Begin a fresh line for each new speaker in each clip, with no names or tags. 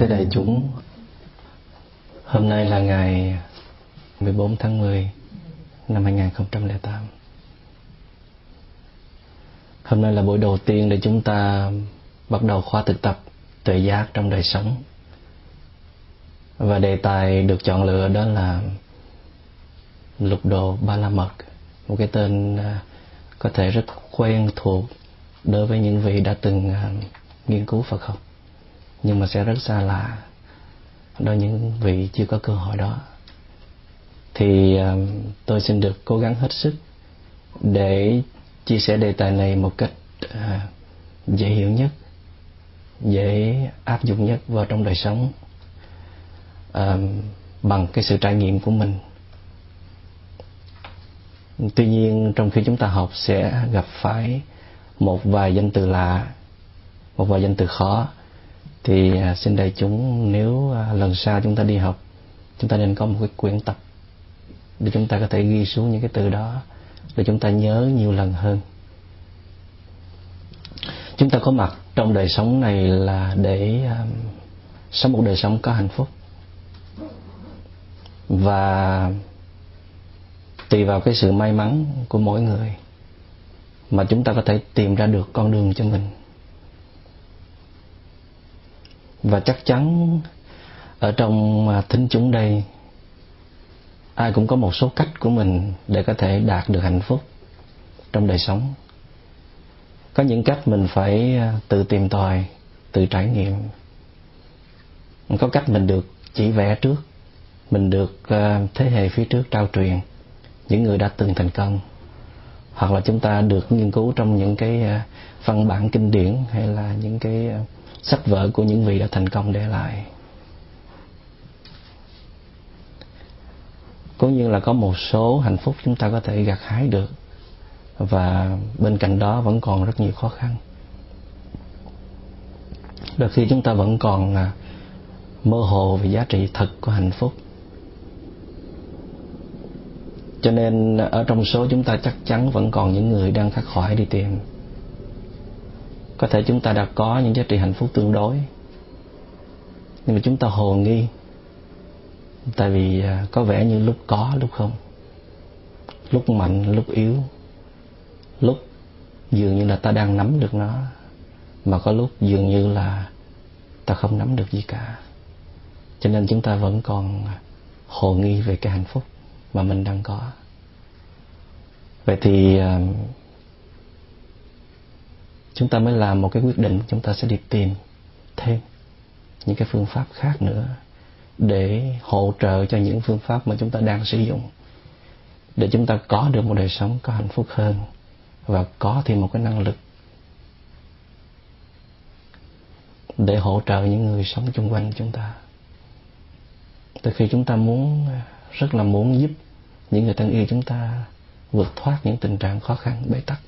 Kính thưa đại chúng, hôm nay là ngày 14 tháng 10 năm 2008. Hôm nay là buổi đầu tiên để chúng ta bắt đầu khóa thực tập tuệ giác trong đời sống. Và đề tài được chọn lựa đó là lục độ ba la mật, một cái tên à, có thể rất quen thuộc đối với những vị đã từng à, nghiên cứu Phật học nhưng mà sẽ rất xa lạ đối những vị chưa có cơ hội đó. Thì ờ, tôi xin được cố gắng hết sức để chia sẻ đề tài này một cách ờ, dễ hiểu nhất, dễ áp dụng nhất vào trong đời sống ờ, bằng cái sự trải nghiệm của mình. Tuy nhiên, trong khi chúng ta học sẽ gặp phải một vài danh từ lạ, một vài danh từ khó thì à, xin đại chúng nếu à, lần sau chúng ta đi học chúng ta nên có một cái quyển tập để chúng ta có thể ghi xuống những cái từ đó để chúng ta nhớ nhiều lần hơn. Chúng ta có mặt trong đời sống này là để um, sống một đời sống có hạnh phúc. Và tùy vào cái sự may mắn của mỗi người mà chúng ta có thể tìm ra được con đường cho mình và chắc chắn ở trong à, thính chúng đây, ai cũng có một số cách của mình để có thể đạt được hạnh phúc trong đời sống. Có những cách mình phải à, tự tìm tòi, tự trải nghiệm. Có cách mình được chỉ vẽ trước, mình được à, thế hệ phía trước trao truyền những người đã từng thành công. Hoặc là chúng ta được nghiên cứu trong những cái văn bản kinh điển hay là những cái sách vở của những vị đã thành công để lại. Cũng như là có một số hạnh phúc chúng ta có thể gặt hái được, và bên cạnh đó vẫn còn rất nhiều khó khăn. Đôi khi chúng ta vẫn còn à, mơ hồ về giá trị thật của hạnh phúc. Cho nên ở trong số chúng ta chắc chắn vẫn còn những người đang khắc khoải đi tìm có thể chúng ta đã có những giá trị hạnh phúc tương đối. Nhưng mà chúng ta hồ nghi. Tại vì à, có vẻ như lúc có, lúc không. Lúc mạnh, lúc yếu. Lúc dường như là ta đang nắm được nó. Mà có lúc dường như là ta không nắm được gì cả. Cho nên chúng ta vẫn còn hồ nghi về cái hạnh phúc mà mình đang có. Vậy thì à, chúng ta mới làm một cái quyết định, chúng ta sẽ đi tìm thêm những cái phương pháp khác nữa để hỗ trợ cho những phương pháp mà chúng ta đang sử dụng, để chúng ta có được một đời sống có hạnh phúc hơn và có thêm một cái năng lực để hỗ trợ những người sống chung quanh chúng ta. Từ khi chúng ta muốn, rất là muốn giúp những người thân yêu chúng ta vượt thoát những tình trạng khó khăn, bế tắc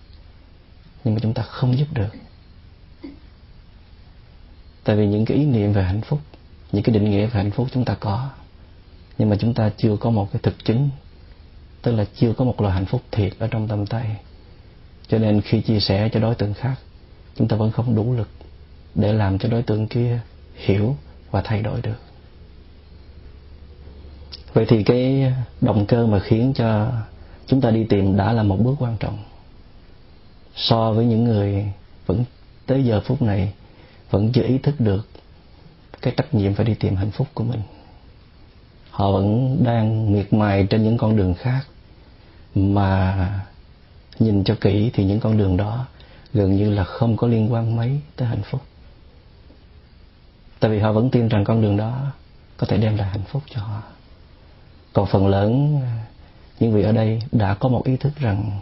nhưng mà chúng ta không giúp được. Tại vì những cái ý niệm về hạnh phúc, những cái định nghĩa về hạnh phúc chúng ta có. Nhưng mà chúng ta chưa có một cái thực chứng, tức là chưa có một loại hạnh phúc thiệt ở trong tâm tay. Cho nên khi chia sẻ cho đối tượng khác, chúng ta vẫn không đủ lực để làm cho đối tượng kia hiểu và thay đổi được. Vậy thì cái động cơ mà khiến cho chúng ta đi tìm đã là một bước quan trọng so với những người vẫn tới giờ phút này vẫn chưa ý thức được cái trách nhiệm phải đi tìm hạnh phúc của mình. Họ vẫn đang miệt mài trên những con đường khác mà nhìn cho kỹ thì những con đường đó gần như là không có liên quan mấy tới hạnh phúc. Tại vì họ vẫn tin rằng con đường đó có thể đem lại hạnh phúc cho họ. Còn phần lớn à, những vị ở đây đã có một ý thức rằng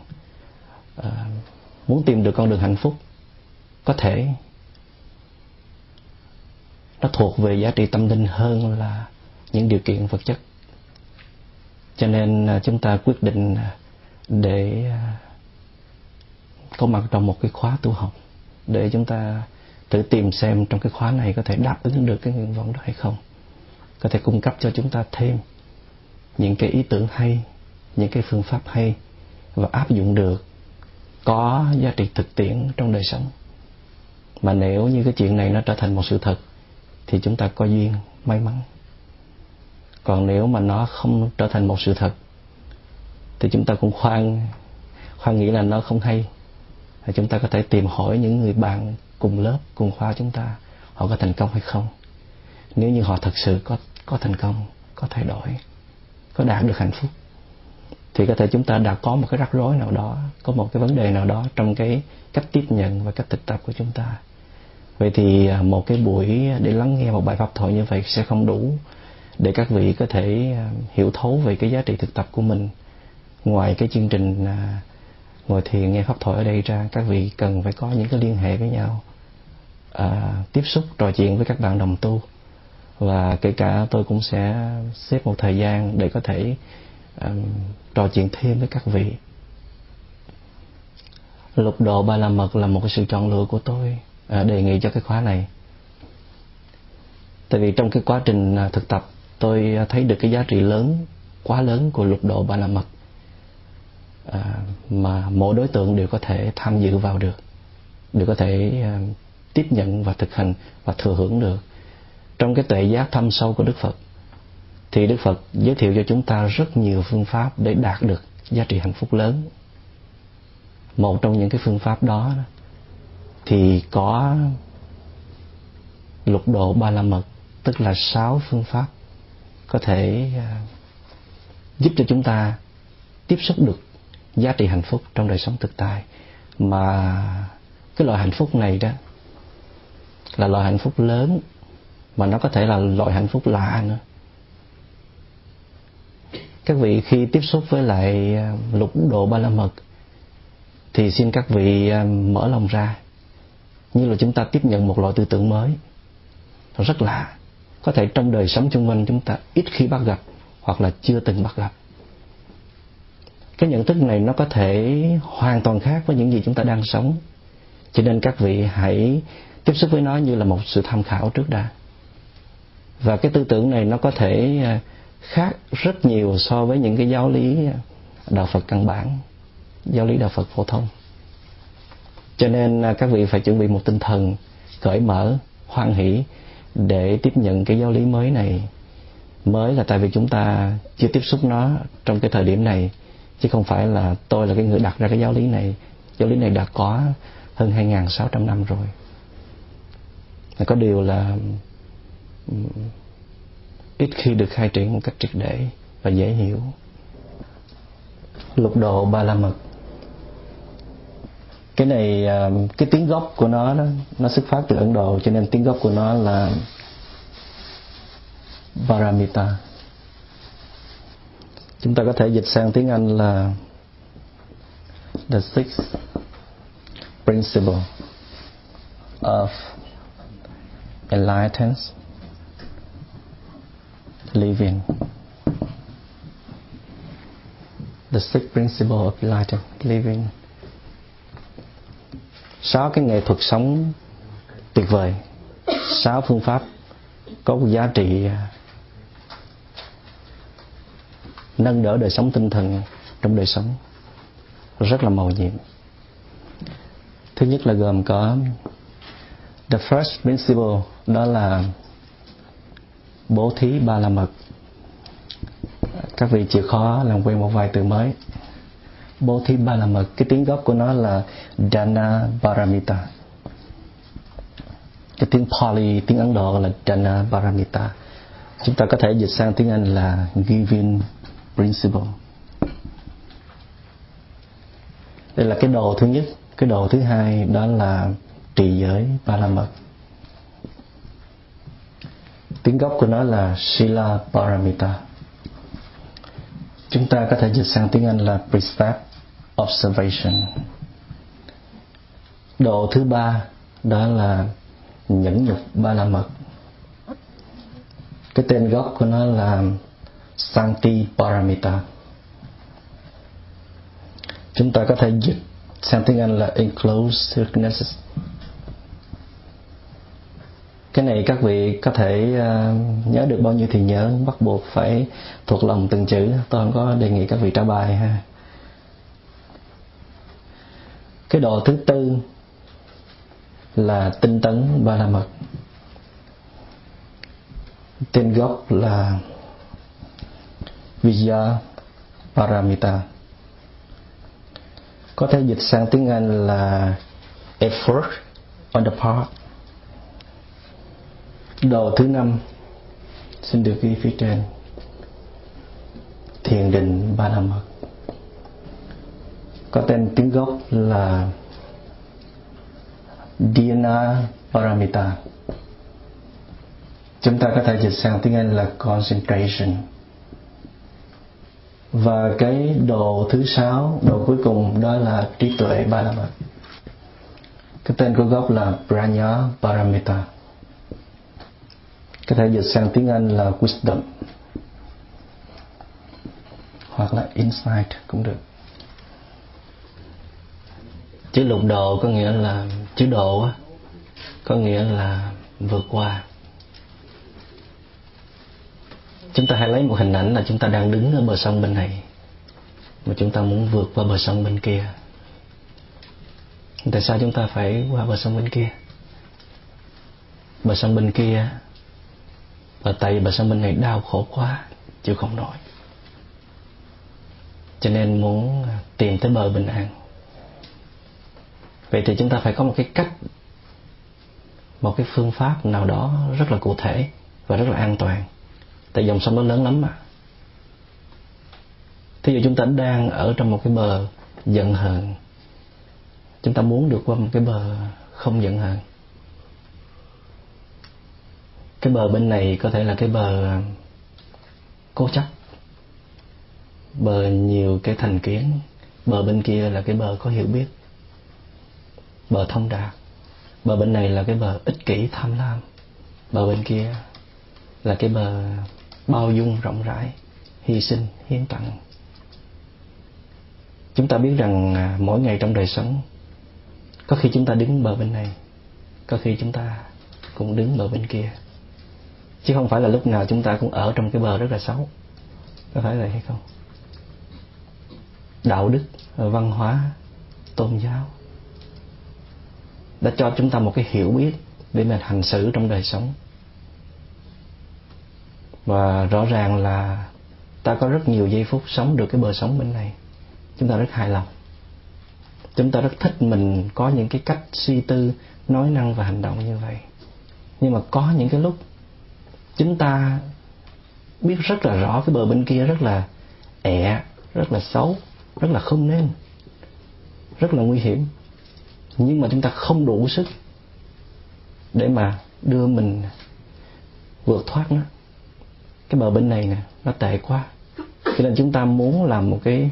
uh, muốn tìm được con đường hạnh phúc, có thể nó thuộc về giá trị tâm linh hơn là những điều kiện vật chất. Cho nên à, chúng ta quyết định à, để à, có mặt trong một cái khóa tu học, để chúng ta tự tìm xem trong cái khóa này có thể đáp ứng được cái nguyện vọng đó hay không. Có thể cung cấp cho chúng ta thêm những cái ý tưởng hay, những cái phương pháp hay và áp dụng được có giá trị thực tiễn trong đời sống. Mà nếu như cái chuyện này nó trở thành một sự thật, thì chúng ta có duyên may mắn. Còn nếu mà nó không trở thành một sự thật, thì chúng ta cũng khoan khoan nghĩ là nó không hay. Thì chúng ta có thể tìm hỏi những người bạn cùng lớp, cùng khoa chúng ta, họ có thành công hay không. Nếu như họ thật sự có có thành công, có thay đổi, có đạt được hạnh phúc thì có thể chúng ta đã có một cái rắc rối nào đó có một cái vấn đề nào đó trong cái cách tiếp nhận và cách thực tập của chúng ta. Vậy thì à, một cái buổi để lắng nghe một bài pháp thoại như vậy sẽ không đủ để các vị có thể à, hiểu thấu về cái giá trị thực tập của mình. Ngoài cái chương trình à, ngồi thiền nghe pháp thoại ở đây ra các vị cần phải có những cái liên hệ với nhau à, tiếp xúc trò chuyện với các bạn đồng tu. Và kể cả tôi cũng sẽ xếp một thời gian để có thể um, trò chuyện thêm với các vị. Lục độ ba la mật là một cái sự chọn lựa của tôi à, đề nghị cho cái khóa này. Tại vì trong cái quá trình à, thực tập tôi thấy được cái giá trị lớn quá lớn của lục độ ba la mật à, mà mỗi đối tượng đều có thể tham dự vào được đều có thể à, tiếp nhận và thực hành và thừa hưởng được. Trong cái tuệ giác thâm sâu của đức phật thì đức phật giới thiệu cho chúng ta rất nhiều phương pháp để đạt được giá trị hạnh phúc lớn. Một trong những cái phương pháp đó thì có lục độ ba la mật, tức là sáu phương pháp có thể à, giúp cho chúng ta tiếp xúc được giá trị hạnh phúc trong đời sống thực tại. Mà cái loại hạnh phúc này đó là loại hạnh phúc lớn, mà nó có thể là loại hạnh phúc lạ nữa các vị khi tiếp xúc với lại à, lục độ ba la mật thì xin các vị à, mở lòng ra, như là chúng ta tiếp nhận một loại tư tưởng mới. Nó rất lạ. Có thể trong đời sống chung quanh chúng ta ít khi bắt gặp, hoặc là chưa từng bắt gặp. Cái nhận thức này nó có thể hoàn toàn khác với những gì chúng ta đang sống. Cho nên các vị hãy tiếp xúc với nó như là một sự tham khảo trước đã. Và cái tư tưởng này nó có thể à, khác rất nhiều so với những cái giáo lý à, đạo Phật căn bản, giáo lý đạo Phật phổ thông. Cho nên à, các vị phải chuẩn bị một tinh thần cởi mở, hoan hỷ để tiếp nhận cái giáo lý mới này. Mới là tại vì chúng ta chưa tiếp xúc nó trong cái thời điểm này, chứ không phải là tôi là cái người đặt ra cái giáo lý này. Giáo lý này đã có hơn 2.600 năm rồi. Có điều là ít khi được khai triển một cách triệt để và dễ hiểu. Lục độ ba la mật cái này à, cái tiếng gốc của nó đó nó xuất phát từ ấn độ, cho nên tiếng gốc của nó là paramita. Chúng ta có thể dịch sang tiếng anh là the sixth principle of enlightenment living. The sixth principle of enlightened living. Sáu cái nghệ thuật sống tuyệt vời, sáu phương pháp có giá trị à, nâng đỡ đời sống tinh thần trong đời sống rất là màu nhiệm. Thứ nhất là gồm có the first principle đó là bố thí ba la mật. Các vị chịu khó làm quen một vài từ mới. Bố thí ba la mật, cái tiếng gốc của nó là dana paramita. Cái tiếng Pali, tiếng Ấn Độ là dana paramita. Chúng ta có thể dịch sang tiếng Anh là giving principle. Đây là cái đồ thứ nhất. Cái đồ thứ hai đó là trì giới ba la mật tiếng gốc của nó là Sila Paramita. Chúng ta có thể dịch sang tiếng Anh là Precept Observation. Độ thứ ba, đó là nhẫn nhục ba la mật. Cái tên gốc của nó là Santi Paramita. Chúng ta có thể dịch sang tiếng Anh là Enclosed Circumstances cái này các vị có thể uh, nhớ được bao nhiêu thì nhớ bắt buộc phải thuộc lòng từng chữ. Tôi không có đề nghị các vị trả bài ha. Cái độ thứ tư là tinh tấn ba la mật. Tên gốc là Vijaya Paramita. Có thể dịch sang tiếng Anh là effort on the part đồ thứ năm, xin được ghi phía trên. Thiền định ba la mật có tên tiếng gốc là Dhyana Paramita. Chúng ta có thể dịch sang tiếng Anh là concentration. Và cái độ thứ sáu độ cuối cùng đó là trí tuệ ba la mật cái tên của gốc là Pranya Paramita có thể dịch sang tiếng Anh là wisdom. Hoặc là insight cũng được. Chữ lục độ có nghĩa là, chữ độ có nghĩa là vượt qua. Chúng ta hãy lấy một hình ảnh là chúng ta đang đứng ở bờ sông bên này, mà chúng ta muốn vượt qua bờ sông bên kia. Tại sao chúng ta phải qua bờ sông bên kia? Bờ sông bên kia và tại vì sang bên này đau khổ quá, chịu không nổi. Cho nên muốn à, tìm tới bờ bình an. Vậy thì chúng ta phải có một cái cách, một cái phương pháp nào đó rất là cụ thể và rất là an toàn. Tại dòng sông nó lớn lắm mà. Thí dụ chúng ta đang ở trong một cái bờ giận hờn, chúng ta muốn được qua một cái bờ không giận hờn cái bờ bên này có thể là cái bờ ờ, cố chấp. Bờ nhiều cái thành kiến. Bờ bên kia là cái bờ có hiểu biết. Bờ thông đạt. Bờ bên này là cái bờ ích kỷ, tham lam. Bờ bên kia là cái bờ bao dung rộng rãi, hy sinh, hiến tặng. Chúng ta biết rằng à, mỗi ngày trong đời sống, có khi chúng ta đứng bờ bên này, có khi chúng ta cũng đứng bờ bên kia chứ không phải là lúc nào chúng ta cũng ở trong cái bờ rất là xấu. Có phải vậy hay không? Đạo đức, văn hóa, tôn giáo đã cho chúng ta một cái hiểu biết để mình hành xử trong đời sống. Và rõ ràng là ta có rất nhiều giây phút sống được cái bờ sống bên này. Chúng ta rất hài lòng. Chúng ta rất thích mình có những cái cách suy tư, nói năng và hành động như vậy. Nhưng mà có những cái lúc chúng ta biết rất là rõ cái bờ bên kia rất là ẹ rất là xấu, rất là không nên, rất là nguy hiểm. Nhưng mà chúng ta không đủ sức để mà đưa mình vượt thoát nó. Cái bờ bên này nè, nó tệ quá. Cho nên chúng ta muốn làm một cái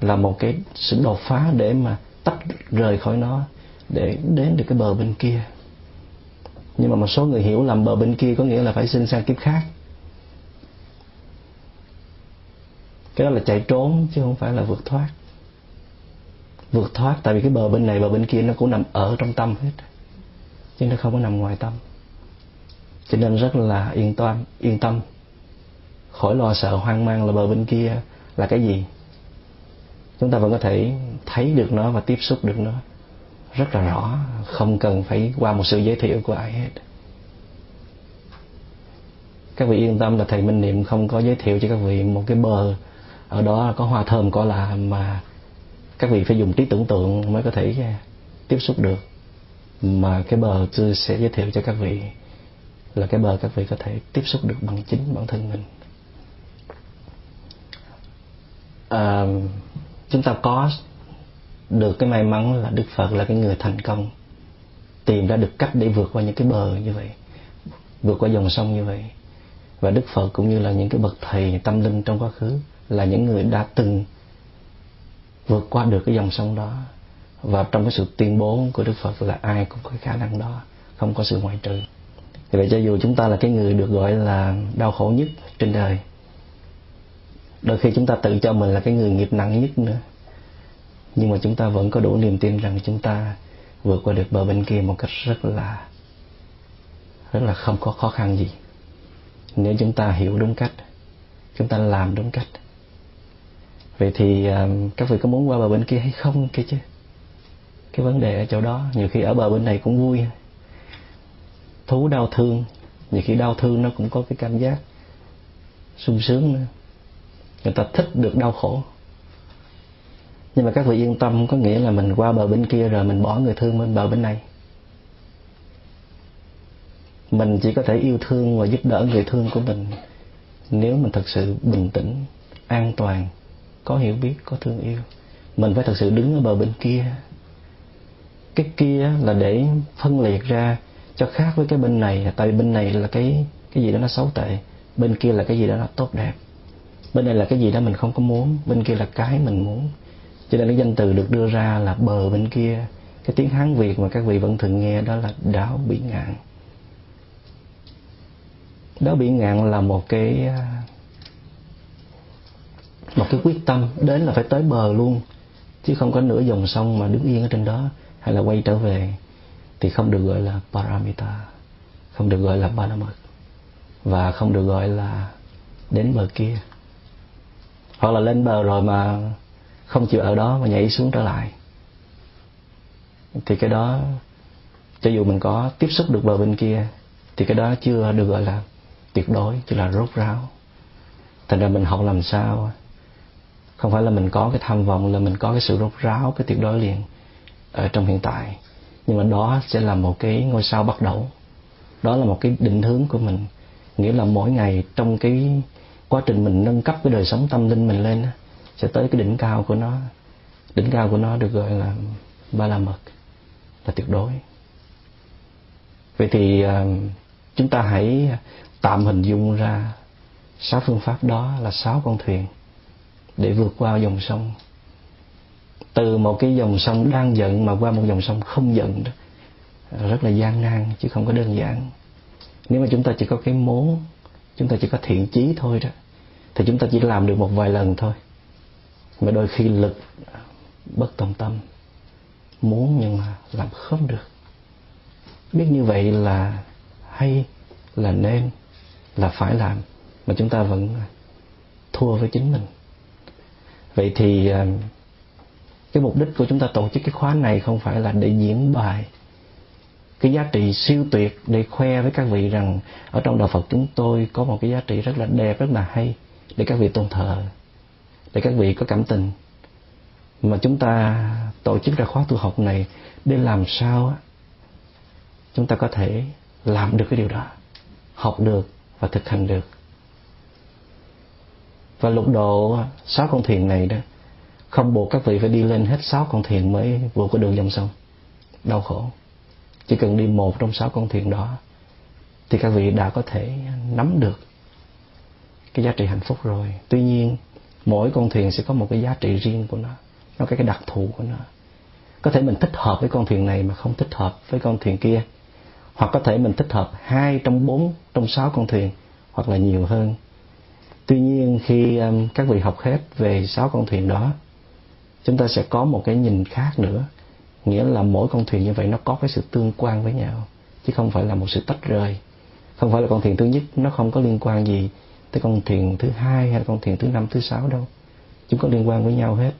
là một cái sự đột phá để mà tách rời khỏi nó, để đến được cái bờ bên kia nhưng mà một số người hiểu làm bờ bên kia có nghĩa là phải sinh sang kiếp khác. Cái đó là chạy trốn, chứ không phải là vượt thoát. Vượt thoát, tại vì cái bờ bên này, bờ bên kia nó cũng nằm ở trong tâm hết. Chứ nó không có nằm ngoài tâm. Cho nên rất là yên tâm yên tâm. Khỏi lo sợ hoang mang là bờ bên kia là cái gì. Chúng ta vẫn có thể thấy được nó và tiếp xúc được nó rất là rõ không cần phải qua một sự giới thiệu của ai hết. Các vị yên tâm là thầy minh niệm không có giới thiệu cho các vị một cái bờ ở đó có hoa thơm có là mà các vị phải dùng trí tưởng tượng mới có thể à, tiếp xúc được. Mà cái bờ tôi sẽ giới thiệu cho các vị là cái bờ các vị có thể tiếp xúc được bằng chính bản thân mình. À, chúng ta có được cái may mắn là Đức Phật là cái người thành công. Tìm ra được cách để vượt qua những cái bờ như vậy, vượt qua dòng sông như vậy. Và Đức Phật cũng như là những cái bậc thầy tâm linh trong quá khứ là những người đã từng vượt qua được cái dòng sông đó. Và trong cái sự tuyên bố của Đức Phật là ai cũng có khả năng đó, không có sự ngoại trừ. Thì vậy cho dù chúng ta là cái người được gọi là đau khổ nhất trên đời, đôi khi chúng ta tự cho mình là cái người nghiệp nặng nhất nữa nhưng mà chúng ta vẫn có đủ niềm tin rằng chúng ta vượt qua được bờ bên kia một cách rất là rất là không có khó khăn gì. Nếu chúng ta hiểu đúng cách, chúng ta làm đúng cách. Vậy thì à, các vị có muốn qua bờ bên kia hay không kia chứ? Cái vấn đề ở chỗ đó, nhiều khi ở bờ bên này cũng vui. Thú đau thương, nhiều khi đau thương nó cũng có cái cảm giác sung sướng nữa. Người ta thích được đau khổ nhưng mà các vị yên tâm, có nghĩa là mình qua bờ bên kia rồi mình bỏ người thương bên bờ bên này. Mình chỉ có thể yêu thương và giúp đỡ người thương của mình nếu mình thật sự bình tĩnh, an toàn, có hiểu biết, có thương yêu. Mình phải thật sự đứng ở bờ bên kia. Cái kia là để phân liệt ra cho khác với cái bên này, tại vì bên này là cái cái gì đó nó xấu tệ, bên kia là cái gì đó nó tốt đẹp. Bên này là cái gì đó mình không có muốn, bên kia là cái mình muốn cho nên cái danh từ được đưa ra là bờ bên kia. Cái tiếng hán việt mà các vị vẫn thường nghe đó là đảo biển ngạn. Đảo biển ngạn là một cái à, một cái quyết tâm đến là phải tới bờ luôn, chứ không có nửa dòng sông mà đứng yên ở trên đó hay là quay trở về, thì không được gọi là paramita, không được gọi là banamak, và không được gọi là đến bờ kia. Hoặc là lên bờ rồi mà không chịu ở đó mà nhảy xuống trở lại. Thì cái đó, cho dù mình có tiếp xúc được bờ bên kia, thì cái đó chưa được gọi là tuyệt đối, chỉ là rốt ráo. Thành ra mình học làm sao không phải là mình có cái tham vọng, là mình có cái sự rốt ráo, cái tuyệt đối liền ở trong hiện tại. Nhưng mà đó sẽ là một cái ngôi sao bắt đầu. Đó là một cái định hướng của mình. Nghĩa là mỗi ngày trong cái quá trình mình nâng cấp cái đời sống tâm linh mình lên sẽ tới cái đỉnh cao của nó. Đỉnh cao của nó được gọi là ba la mật là tuyệt đối. Vậy thì ờ, chúng ta hãy tạm hình dung ra sáu phương pháp đó là sáu con thuyền để vượt qua dòng sông. Từ một cái dòng sông đang giận mà qua một dòng sông không giận đó, rất là gian nan chứ không có đơn giản. Nếu mà chúng ta chỉ có cái muốn chúng ta chỉ có thiện chí thôi đó, thì chúng ta chỉ làm được một vài lần thôi mà đôi khi lực, bất tòng tâm, muốn nhưng mà làm không được. Biết như vậy là hay, là nên, là phải làm, mà chúng ta vẫn thua với chính mình. Vậy thì à, cái mục đích của chúng ta tổ chức cái khóa này không phải là để diễn bài cái giá trị siêu tuyệt để khoe với các vị rằng ở trong đạo Phật chúng tôi có một cái giá trị rất là đẹp, rất là hay để các vị tôn thờ để các vị có cảm tình. Mà chúng ta tổ chức ra khóa tu học này để làm sao chúng ta có thể làm được cái điều đó, học được và thực hành được. Và lục độ sáu con thuyền này đó, không buộc các vị phải đi lên hết sáu con thuyền mới vượt qua đường dòng sông. Đau khổ. Chỉ cần đi một trong sáu con thuyền đó, thì các vị đã có thể nắm được cái giá trị hạnh phúc rồi. Tuy nhiên mỗi con thuyền sẽ có một cái giá trị riêng của nó nó có cái đặc thù của nó. Có thể mình thích hợp với con thuyền này mà không thích hợp với con thuyền kia. Hoặc có thể mình thích hợp hai trong bốn trong sáu con thuyền hoặc là nhiều hơn. Tuy nhiên khi um, các vị học hết về sáu con thuyền đó chúng ta sẽ có một cái nhìn khác nữa. Nghĩa là mỗi con thuyền như vậy nó có cái sự tương quan với nhau chứ không phải là một sự tách rời. Không phải là con thuyền thứ nhất nó không có liên quan gì tới con thuyền thứ hai hay là con thuyền thứ năm, thứ sáu đâu. Chúng có liên quan với nhau hết.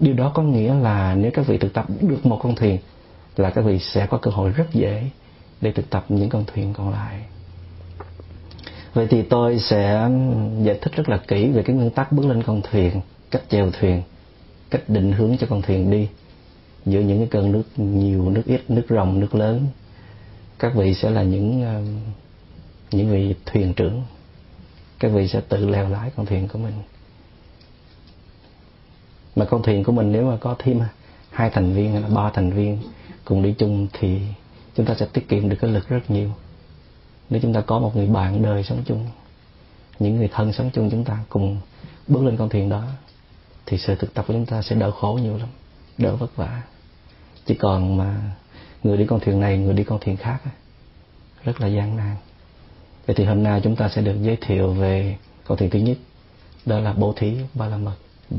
Điều đó có nghĩa là nếu các vị thực tập được một con thuyền là các vị sẽ có cơ hội rất dễ để thực tập những con thuyền còn lại. Vậy thì tôi sẽ giải thích rất là kỹ về cái nguyên tắc bước lên con thuyền cách chèo thuyền, cách định hướng cho con thuyền đi. Giữa những cái cơn nước nhiều, nước ít, nước rồng, nước lớn, các vị sẽ là những ờ, những vị thuyền trưởng các vị sẽ tự leo lái con thuyền của mình. Mà con thuyền của mình nếu mà có thêm hai thành viên hay là ba thành viên cùng đi chung thì chúng ta sẽ tiết kiệm được cái lực rất nhiều. Nếu chúng ta có một người bạn đời sống chung, những người thân sống chung chúng ta cùng bước lên con thuyền đó, thì sự thực tập của chúng ta sẽ đỡ khổ nhiều lắm, đỡ vất vả. Chỉ còn mà người đi con thuyền này, người đi con thuyền khác rất là gian nan vậy thì hôm nay chúng ta sẽ được giới thiệu về con thuyền thứ nhất, đó là bố thí ba la mật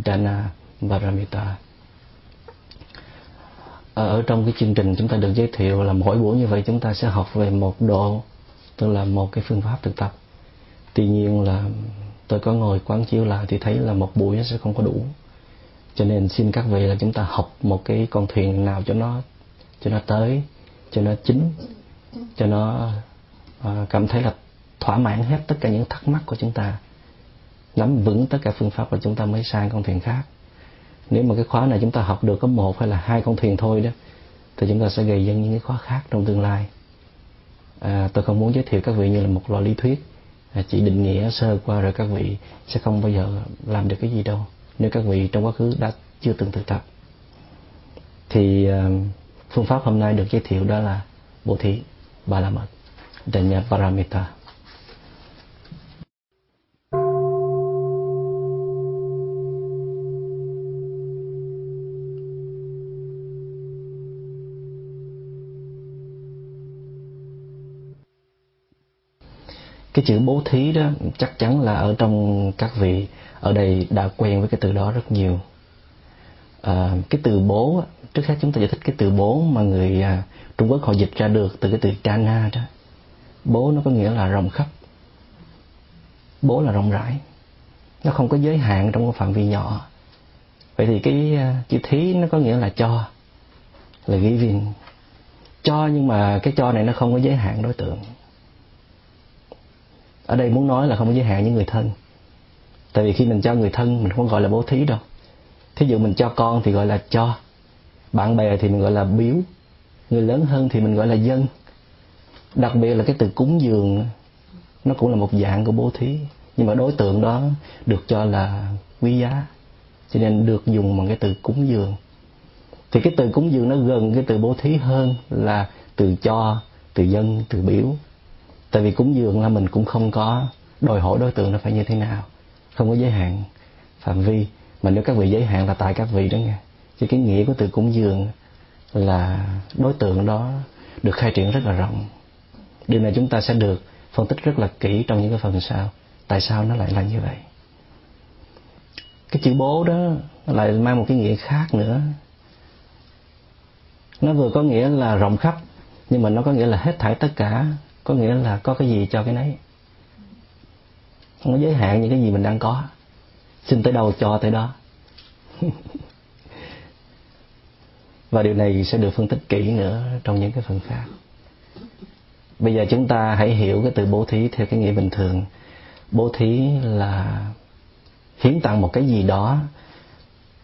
dana Paramita. Ở trong cái chương trình chúng ta được giới thiệu là mỗi buổi như vậy chúng ta sẽ học về một độ, tức là một cái phương pháp thực tập. Tuy nhiên là tôi có ngồi quán chiếu lại thì thấy là một buổi sẽ không có đủ. Cho nên xin các vị là chúng ta học một cái con thuyền nào cho nó cho nó tới, cho nó chính cho nó à, cảm thấy là thỏa mãn hết tất cả những thắc mắc của chúng ta nắm vững tất cả phương pháp và chúng ta mới sang con thuyền khác. Nếu mà cái khóa này chúng ta học được có một hay là hai con thuyền thôi đó thì chúng ta sẽ gây dân những cái khóa khác trong tương lai. À, tôi không muốn giới thiệu các vị như là một loại lý thuyết à, chỉ định nghĩa sơ qua rồi các vị sẽ không bao giờ làm được cái gì đâu. Nếu các vị trong quá khứ đã chưa từng thực tập thì à, phương pháp hôm nay được giới thiệu đó là bố thí ba la mật Danya Paramita. Cái chữ bố thí đó chắc chắn là ở trong các vị ở đây đã quen với cái từ đó rất nhiều. À, cái từ bố trước hết chúng ta giải thích cái từ bố mà người à, Trung Quốc họ dịch ra được từ cái từ chana đó. Bố nó có nghĩa là rộng khắp. Bố là rộng rãi. Nó không có giới hạn trong một phạm vi nhỏ. Vậy thì cái à, chữ thí nó có nghĩa là cho là giving cho nhưng mà cái cho này nó không có giới hạn đối tượng ở đây muốn nói là không có giới hạn những người thân. Tại vì khi mình cho người thân, mình không gọi là bố thí đâu. Thí dụ mình cho con thì gọi là cho, bạn bè thì mình gọi là biếu, người lớn hơn thì mình gọi là dân. Đặc biệt là cái từ cúng dường, nó cũng là một dạng của bố thí. Nhưng mà đối tượng đó được cho là quý giá, cho nên được dùng bằng cái từ cúng dường. Thì cái từ cúng dường nó gần cái từ bố thí hơn là từ cho, từ dân, từ biếu tại vì cúng dường là mình cũng không có đòi hỏi đối tượng nó phải như thế nào. Không có giới hạn phạm vi. Mà nếu các vị giới hạn là tại các vị đó nghe. Chứ cái nghĩa của từ cúng dường là đối tượng đó được khai triển rất là rộng. Điều này chúng ta sẽ được phân tích rất là kỹ trong những cái phần sau. Tại sao nó lại là như vậy? Cái chữ bố đó lại mang một cái nghĩa khác nữa. Nó vừa có nghĩa là rộng khắp, nhưng mà nó có nghĩa là hết thảy tất cả có nghĩa là có cái gì cho cái nấy. Không có giới hạn những cái gì mình đang có. Xin tới đâu cho tới đó. Và điều này sẽ được phân tích kỹ nữa trong những cái phần khác. Bây giờ chúng ta hãy hiểu cái từ bố thí theo cái nghĩa bình thường. Bố thí là hiến tặng một cái gì đó,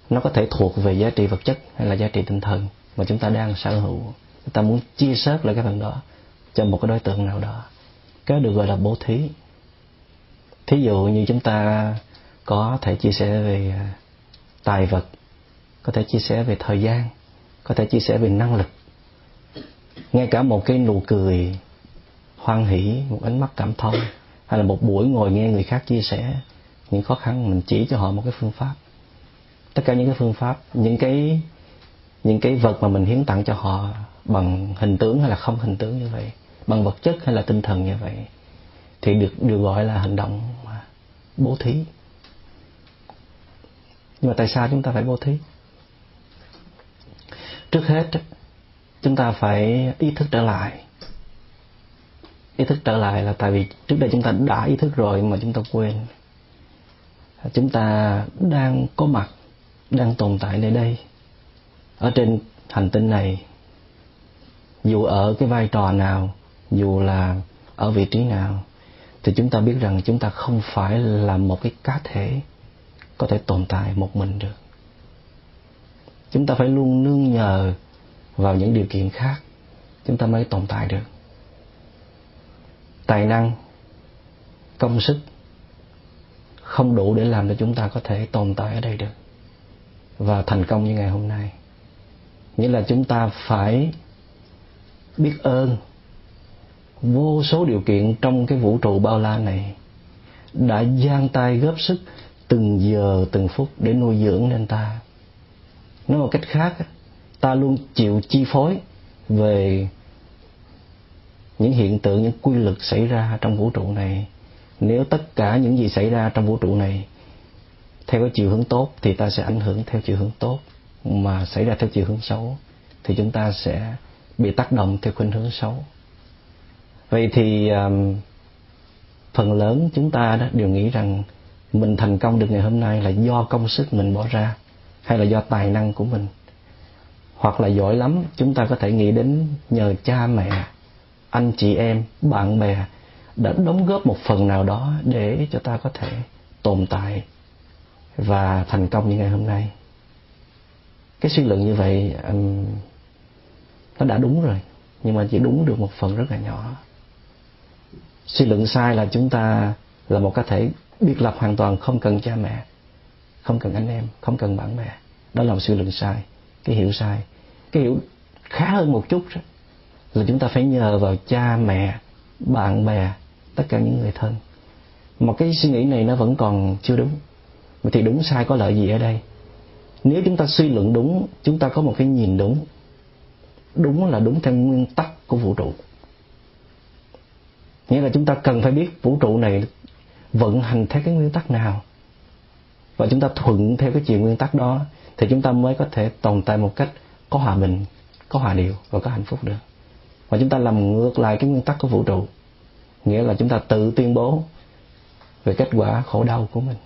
nó có thể thuộc về giá trị vật chất hay là giá trị tinh thần mà chúng ta đang sở hữu. Chúng ta muốn chia sớt lại cái phần đó cho một cái đối tượng nào đó, cái được gọi là bố thí. Thí dụ như chúng ta có thể chia sẻ về à, tài vật, có thể chia sẻ về thời gian, có thể chia sẻ về năng lực. Ngay cả một cái nụ cười hoan hỷ, một ánh mắt cảm thông, hay là một buổi ngồi nghe người khác chia sẻ những khó khăn, mình chỉ cho họ một cái phương pháp. Tất cả những cái phương pháp, những cái những cái vật mà mình hiến tặng cho họ bằng hình tướng hay là không hình tướng như vậy bằng vật chất hay là tinh thần như vậy, thì được được gọi là hành động bố thí. Nhưng mà tại sao chúng ta phải bố thí? Trước hết, chúng ta phải ý thức trở lại. Ý thức trở lại là tại vì trước đây chúng ta đã ý thức rồi mà chúng ta quên. Chúng ta đang có mặt, đang tồn tại nơi đây. Ở trên hành tinh này, dù ở cái vai trò nào dù là ở vị trí nào, thì chúng ta biết rằng chúng ta không phải là một cái cá thể có thể tồn tại một mình được. Chúng ta phải luôn nương nhờ vào những điều kiện khác, chúng ta mới tồn tại được. Tài năng, công sức không đủ để làm cho chúng ta có thể tồn tại ở đây được và thành công như ngày hôm nay. Nghĩa là chúng ta phải biết ơn vô số điều kiện trong cái vũ trụ bao la này đã giang tay góp sức từng giờ, từng phút để nuôi dưỡng nên ta. Nói một cách khác, ta luôn chịu chi phối về những hiện tượng, những quy luật xảy ra trong vũ trụ này. Nếu tất cả những gì xảy ra trong vũ trụ này theo cái chiều hướng tốt, thì ta sẽ ảnh hưởng theo chiều hướng tốt. Mà xảy ra theo chiều hướng xấu, thì chúng ta sẽ bị tác động theo khuynh hướng xấu vậy thì um, phần lớn chúng ta đó đều nghĩ rằng mình thành công được ngày hôm nay là do công sức mình bỏ ra hay là do tài năng của mình. Hoặc là giỏi lắm chúng ta có thể nghĩ đến nhờ cha mẹ anh chị em bạn bè đã đóng góp một phần nào đó để cho ta có thể tồn tại và thành công như ngày hôm nay. Cái suy luận như vậy um, nó đã đúng rồi nhưng mà chỉ đúng được một phần rất là nhỏ suy luận sai là chúng ta là một cá thể biệt lập hoàn toàn không cần cha mẹ không cần anh em không cần bạn bè. Đó là một suy luận sai cái hiểu sai. Cái hiểu khá hơn một chút đó, là chúng ta phải nhờ vào cha mẹ bạn bè tất cả những người thân. Mà cái suy nghĩ này nó vẫn còn chưa đúng. Thì đúng sai có lợi gì ở đây? Nếu chúng ta suy luận đúng chúng ta có một cái nhìn đúng. Đúng là đúng theo nguyên tắc của vũ trụ nghĩa là chúng ta cần phải biết vũ trụ này vận hành theo cái nguyên tắc nào. Và chúng ta thuận theo cái chiều nguyên tắc đó, thì chúng ta mới có thể tồn tại một cách có hòa bình, có hòa điệu và có hạnh phúc được. Và chúng ta làm ngược lại cái nguyên tắc của vũ trụ. Nghĩa là chúng ta tự tuyên bố về kết quả khổ đau của mình.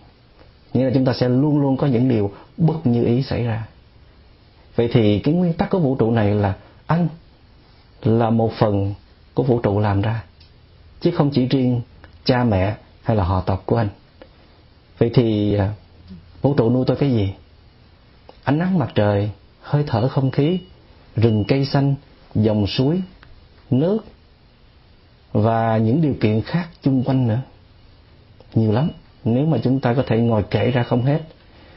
Nghĩa là chúng ta sẽ luôn luôn có những điều bất như ý xảy ra. Vậy thì cái nguyên tắc của vũ trụ này là anh là một phần của vũ trụ làm ra chứ không chỉ riêng cha mẹ hay là họ tộc của anh. Vậy thì à, vũ trụ nuôi tôi cái gì? Ánh nắng mặt trời, hơi thở không khí, rừng cây xanh, dòng suối, nước và những điều kiện khác chung quanh nữa. Nhiều lắm, nếu mà chúng ta có thể ngồi kể ra không hết.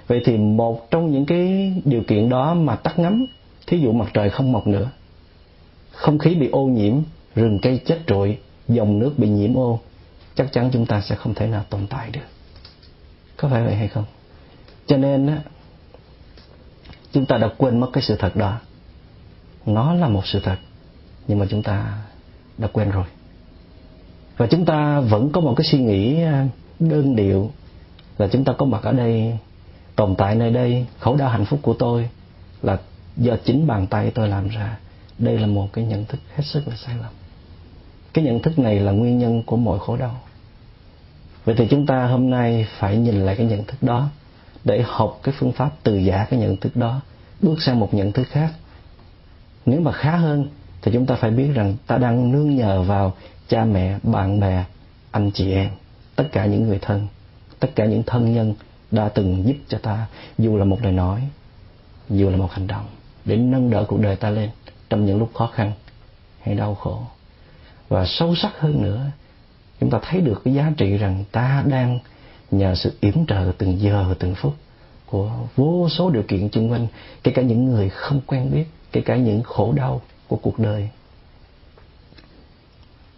Vậy thì một trong những cái điều kiện đó mà tắt ngắm thí dụ mặt trời không mọc nữa, không khí bị ô nhiễm, rừng cây chết trụi dòng nước bị nhiễm ô, chắc chắn chúng ta sẽ không thể nào tồn tại được. Có phải vậy hay không? Cho nên á, chúng ta đã quên mất cái sự thật đó. Nó là một sự thật, nhưng mà chúng ta đã quên rồi. Và chúng ta vẫn có một cái suy nghĩ à, đơn điệu là chúng ta có mặt ở đây, tồn tại nơi đây. Khẩu đau hạnh phúc của tôi là do chính bàn tay tôi làm ra. Đây là một cái nhận thức hết sức là sai lầm cái nhận thức này là nguyên nhân của mọi khổ đau. Vậy thì chúng ta hôm nay phải nhìn lại cái nhận thức đó để học cái phương pháp từ giả cái nhận thức đó, bước sang một nhận thức khác. Nếu mà khá hơn thì chúng ta phải biết rằng ta đang nương nhờ vào cha mẹ, bạn bè, anh chị em, tất cả những người thân, tất cả những thân nhân đã từng giúp cho ta, dù là một lời nói, dù là một hành động, để nâng đỡ cuộc đời ta lên trong những lúc khó khăn hay đau khổ và sâu sắc hơn nữa, chúng ta thấy được cái giá trị rằng ta đang nhờ sự yểm trợ từng giờ từng phút của vô số điều kiện chung quanh, kể cả những người không quen biết, kể cả những khổ đau của cuộc đời.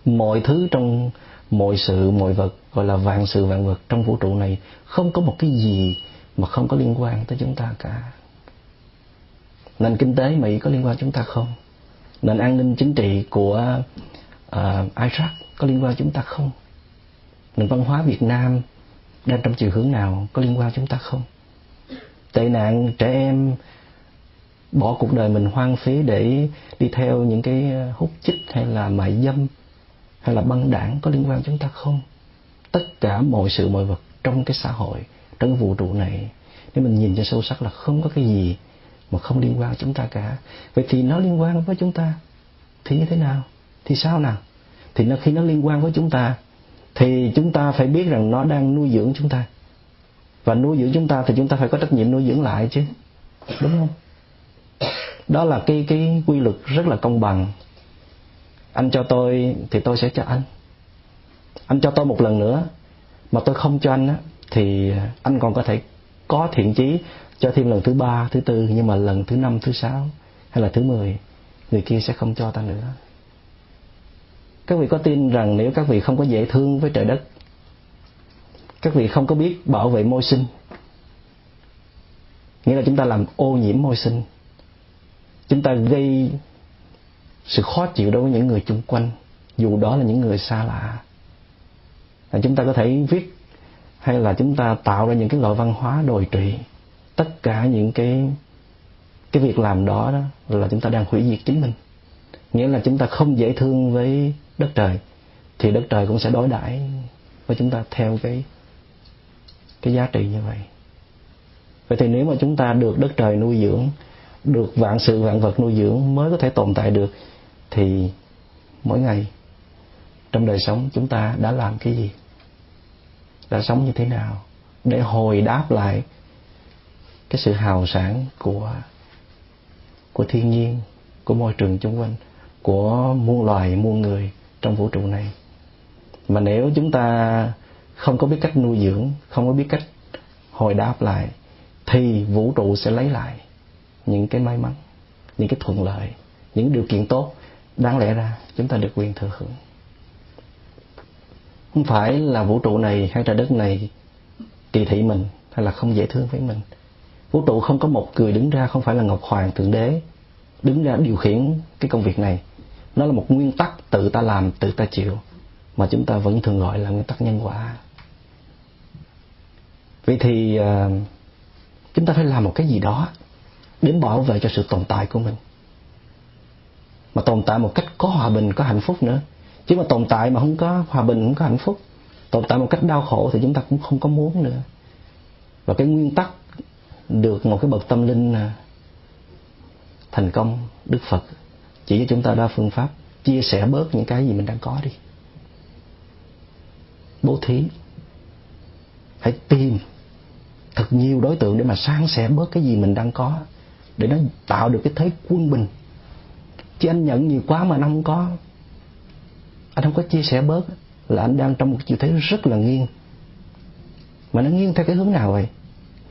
Mọi thứ trong mọi sự, mọi vật, gọi là vạn sự, vạn vật trong vũ trụ này không có một cái gì mà không có liên quan tới chúng ta cả. Nền kinh tế mỹ có liên quan chúng ta không? Nền an ninh chính trị của Ờ, uh, iraq có liên quan chúng ta không? Nền văn hóa việt nam đang trong chiều hướng nào? Có liên quan chúng ta không? Tệ nạn trẻ em bỏ cuộc đời mình hoang phí để đi theo những cái ờ, hút chích hay là mại dâm hay là băng đảng có liên quan chúng ta không? Tất cả mọi sự mọi vật trong cái xã hội trong cái vũ trụ này nếu mình nhìn cho sâu sắc là không có cái gì mà không liên quan chúng ta cả. Vậy thì nó liên quan với chúng ta thì như thế nào? Thì sao nào? Thì nó, khi nó liên quan với chúng ta, thì chúng ta phải biết rằng nó đang nuôi dưỡng chúng ta. Và nuôi dưỡng chúng ta thì chúng ta phải có trách nhiệm nuôi dưỡng lại chứ. Đúng không? Đó là cái cái quy luật rất là công bằng. Anh cho tôi thì tôi sẽ cho anh. Anh cho tôi một lần nữa, mà tôi không cho anh á, thì anh còn có thể có thiện chí cho thêm lần thứ ba, thứ tư, nhưng mà lần thứ năm, thứ sáu hay là thứ mười, người kia sẽ không cho ta nữa các vị có tin rằng nếu các vị không có dễ thương với trời đất các vị không có biết bảo vệ môi sinh nghĩa là chúng ta làm ô nhiễm môi sinh chúng ta gây sự khó chịu đối với những người chung quanh dù đó là những người xa lạ. Là chúng ta có thể viết hay là chúng ta tạo ra những cái loại văn hóa đồi trụy. Tất cả những cái cái việc làm đó, đó là chúng ta đang hủy diệt chính mình. Nghĩa là chúng ta không dễ thương với đất trời, thì đất trời cũng sẽ đối đãi với chúng ta theo cái cái giá trị như vậy. Vậy thì nếu mà chúng ta được đất trời nuôi dưỡng, được vạn sự vạn vật nuôi dưỡng mới có thể tồn tại được, thì mỗi ngày trong đời sống chúng ta đã làm cái gì? Đã sống như thế nào? Để hồi đáp lại cái sự hào sản của của thiên nhiên, của môi trường xung quanh, của muôn loài, muôn người trong vũ trụ này. Mà nếu chúng ta không có biết cách nuôi dưỡng, không có biết cách hồi đáp lại, thì vũ trụ sẽ lấy lại những cái may mắn, những cái thuận lợi, những điều kiện tốt đáng lẽ ra chúng ta được quyền thừa hưởng. Không phải là vũ trụ này hay trái đất này kỳ thị mình hay là không dễ thương với mình. Vũ trụ không có một người đứng ra, không phải là ngọc hoàng thượng đế đứng ra điều khiển cái công việc này nó là một nguyên tắc tự ta làm tự ta chịu mà chúng ta vẫn thường gọi là nguyên tắc nhân quả. Vậy thì uh, chúng ta phải làm một cái gì đó đến bảo vệ cho sự tồn tại của mình. Mà tồn tại một cách có hòa bình có hạnh phúc nữa. Chứ mà tồn tại mà không có hòa bình không có hạnh phúc tồn tại một cách đau khổ thì chúng ta cũng không có muốn nữa. Và cái nguyên tắc được một cái bậc tâm linh ờ, thành công đức phật chỉ cho chúng ta đa phương pháp. Chia sẻ bớt những cái gì mình đang có đi. Bố thí. Hãy tìm thật nhiều đối tượng để mà san sẻ bớt cái gì mình đang có. Để nó tạo được cái thế quân bình. Chứ anh nhận nhiều quá mà anh không có. Anh không có chia sẻ bớt. Là anh đang trong một chiều thế rất là nghiêng. Mà nó nghiêng theo cái hướng nào vậy?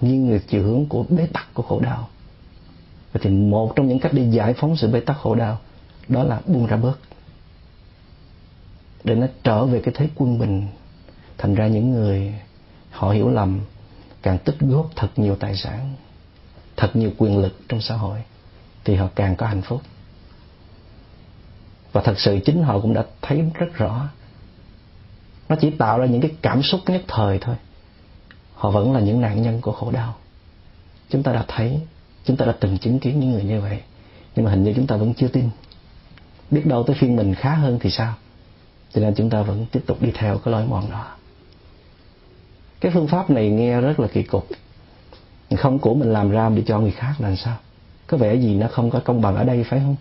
Nghiêng về chiều hướng của bế tắc của khổ đau. Vậy thì một trong những cách để giải phóng sự bế tắc khổ đau đó là buông ra bớt. Để nó trở về cái thế quân bình. Thành ra những người họ hiểu lầm, càng tích góp thật nhiều tài sản, thật nhiều quyền lực trong xã hội, thì họ càng có hạnh phúc. Và thật sự chính họ cũng đã thấy rất rõ. Nó chỉ tạo ra những cái cảm xúc nhất thời thôi. Họ vẫn là những nạn nhân của khổ đau. Chúng ta đã thấy, chúng ta đã từng chứng kiến những người như vậy, nhưng mà hình như chúng ta vẫn chưa tin biết đâu tới phiên mình khá hơn thì sao? Cho nên chúng ta vẫn tiếp tục đi theo cái lối mòn đó. Cái phương pháp này nghe rất là kỳ cục. Không của mình làm ra để cho người khác là sao? Có vẻ gì nó không có công bằng ở đây phải không?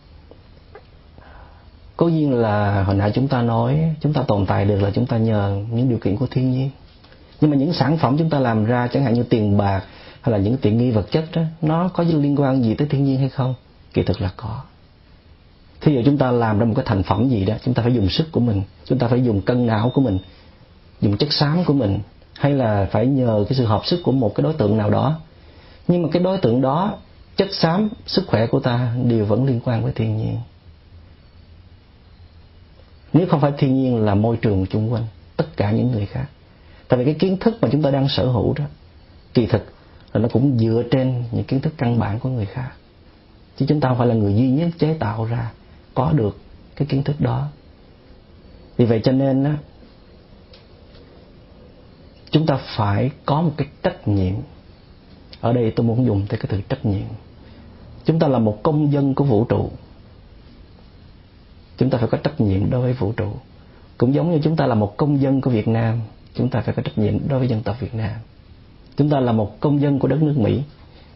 Cố nhiên là hồi nãy chúng ta nói, chúng ta tồn tại được là chúng ta nhờ những điều kiện của thiên nhiên. Nhưng mà những sản phẩm chúng ta làm ra, chẳng hạn như tiền bạc hay là những tiện nghi vật chất đó, nó có liên quan gì tới thiên nhiên hay không? Kỳ thực là có thí dụ chúng ta làm ra một cái thành phẩm gì đó, chúng ta phải dùng sức của mình, chúng ta phải dùng cân não của mình, dùng chất xám của mình, hay là phải nhờ cái sự hợp sức của một cái đối tượng nào đó. Nhưng mà cái đối tượng đó, chất xám, sức khỏe của ta đều vẫn liên quan với thiên nhiên. Nếu không phải thiên nhiên là môi trường chung quanh, tất cả những người khác. Tại vì cái kiến thức mà chúng ta đang sở hữu đó, kỳ thực là nó cũng dựa trên những kiến thức căn bản của người khác. Chứ chúng ta không phải là người duy nhất chế tạo ra có được cái kiến thức đó. Vì vậy cho nên á, chúng ta phải có một cái trách nhiệm. Ở đây tôi muốn dùng tới cái từ trách nhiệm. Chúng ta là một công dân của vũ trụ. Chúng ta phải có trách nhiệm đối với vũ trụ. Cũng giống như chúng ta là một công dân của Việt Nam, chúng ta phải có trách nhiệm đối với dân tộc Việt Nam. Chúng ta là một công dân của đất nước Mỹ,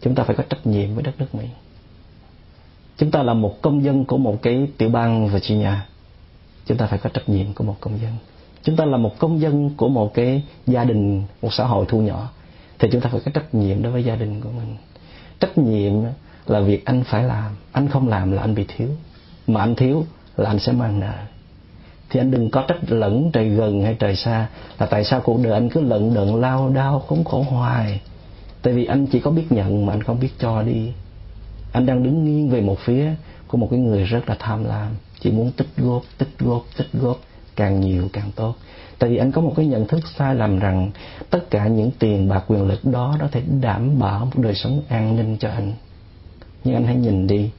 chúng ta phải có trách nhiệm với đất nước Mỹ chúng ta là một công dân của một cái tiểu bang Virginia. Chúng ta phải có trách nhiệm của một công dân. Chúng ta là một công dân của một cái gia đình, một xã hội thu nhỏ, thì chúng ta phải có trách nhiệm đối với gia đình của mình. Trách nhiệm là việc anh phải làm. Anh không làm là anh bị thiếu. Mà anh thiếu là anh sẽ mang nợ. Thì anh đừng có trách lẫn trời gần hay trời xa, là tại sao cuộc đời anh cứ lận đận, lao đao, khốn khổ hoài? Tại vì anh chỉ có biết nhận mà anh không biết cho đi anh đang đứng nghiêng về một phía của một cái người rất là tham lam. Chỉ muốn tích góp tích góp tích góp. Càng nhiều càng tốt. Tại vì anh có một cái nhận thức sai lầm rằng tất cả những tiền bạc quyền lực đó nó thể đảm bảo một đời sống an ninh cho anh. Nhưng anh hãy nhìn đi.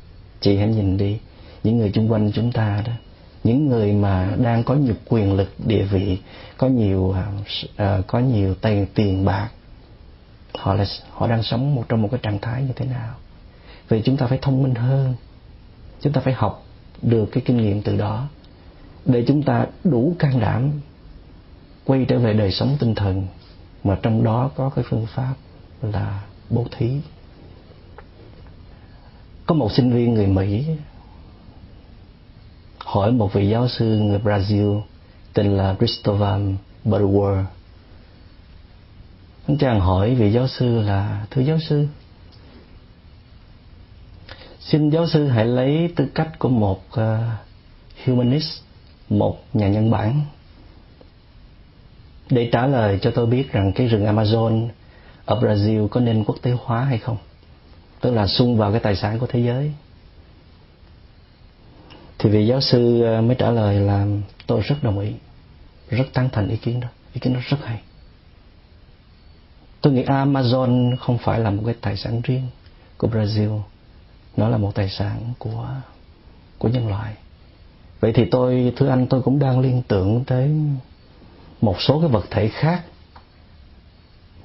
Chị hãy nhìn đi. Những người xung quanh chúng ta đó những người mà đang có nhiều quyền lực địa vị có nhiều uh, có nhiều tiền tiền bạc họ là họ đang sống một trong một cái trạng thái như thế nào? Vì chúng ta phải thông minh hơn. Chúng ta phải học được cái kinh nghiệm từ đó. Để chúng ta đủ can đảm quay trở về đời sống tinh thần mà trong đó có cái phương pháp là bố thí. Có một sinh viên người Mỹ hỏi một vị giáo sư người Brazil tên là Christopher Butterworth. Anh chàng hỏi vị giáo sư là, thưa giáo sư xin giáo sư hãy lấy tư cách của một uh, humanist một nhà nhân bản để trả lời cho tôi biết rằng cái rừng Amazon ở Brazil có nên quốc tế hóa hay không tức là sung vào cái tài sản của thế giới. Thì vị giáo sư ờ, mới trả lời là tôi rất đồng ý rất tán thành ý kiến đó ý kiến đó rất hay. Tôi nghĩ Amazon không phải là một cái tài sản riêng của Brazil nó là một tài sản của của nhân loại. Vậy thì tôi, thưa anh, tôi cũng đang liên tưởng tới một số cái vật thể khác.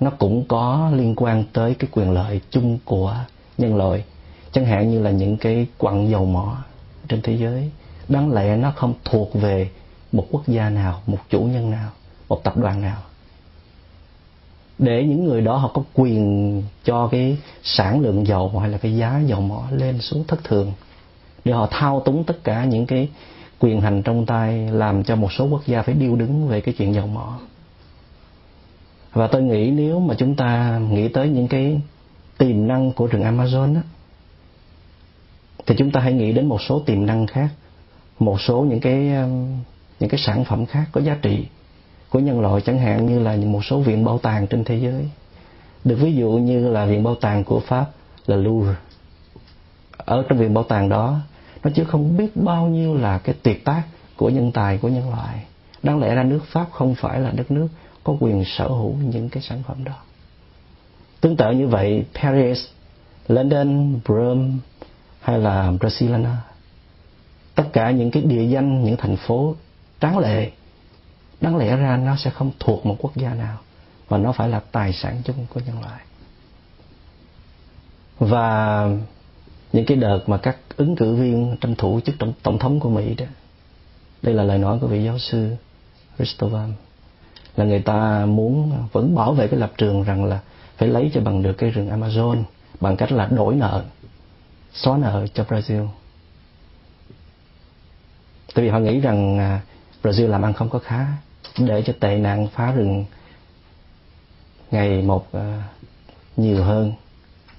Nó cũng có liên quan tới cái quyền lợi chung của nhân loại. Chẳng hạn như là những cái quặng dầu mỏ trên thế giới. Đáng lẽ nó không thuộc về một quốc gia nào, một chủ nhân nào, một tập đoàn nào để những người đó họ có quyền cho cái sản lượng dầu hay là cái giá dầu mỏ lên xuống thất thường. Để họ thao túng tất cả những cái quyền hành trong tay làm cho một số quốc gia phải điêu đứng về cái chuyện dầu mỏ. Và tôi nghĩ nếu mà chúng ta nghĩ tới những cái tiềm năng của rừng Amazon á, thì chúng ta hãy nghĩ đến một số tiềm năng khác một số những cái um, những cái sản phẩm khác có giá trị của nhân loại chẳng hạn như là một số viện bảo tàng trên thế giới. Được ví dụ như là viện bảo tàng của pháp là Louvre. Ở trong viện bảo tàng đó, nó chứ không biết bao nhiêu là cái tuyệt tác của nhân tài, của nhân loại. Đáng lẽ ra nước pháp không phải là đất nước có quyền sở hữu những cái sản phẩm đó. Tương tự như vậy, Paris, London, Rome hay là Barcelona, tất cả những cái địa danh, những thành phố tráng lệ đáng lẽ ra nó sẽ không thuộc một quốc gia nào và nó phải là tài sản chung của nhân loại. Và những cái đợt mà các ứng cử viên tranh thủ chức tổng, tổng thống của Mỹ đó đây là lời nói của vị giáo sư Christopher là người ta muốn vẫn bảo vệ cái lập trường rằng là phải lấy cho bằng được cái rừng Amazon bằng cách là đổi nợ xóa nợ cho Brazil. Tại vì họ nghĩ rằng à, Brazil làm ăn không có khá để cho tệ nạn phá rừng ngày một uh, nhiều hơn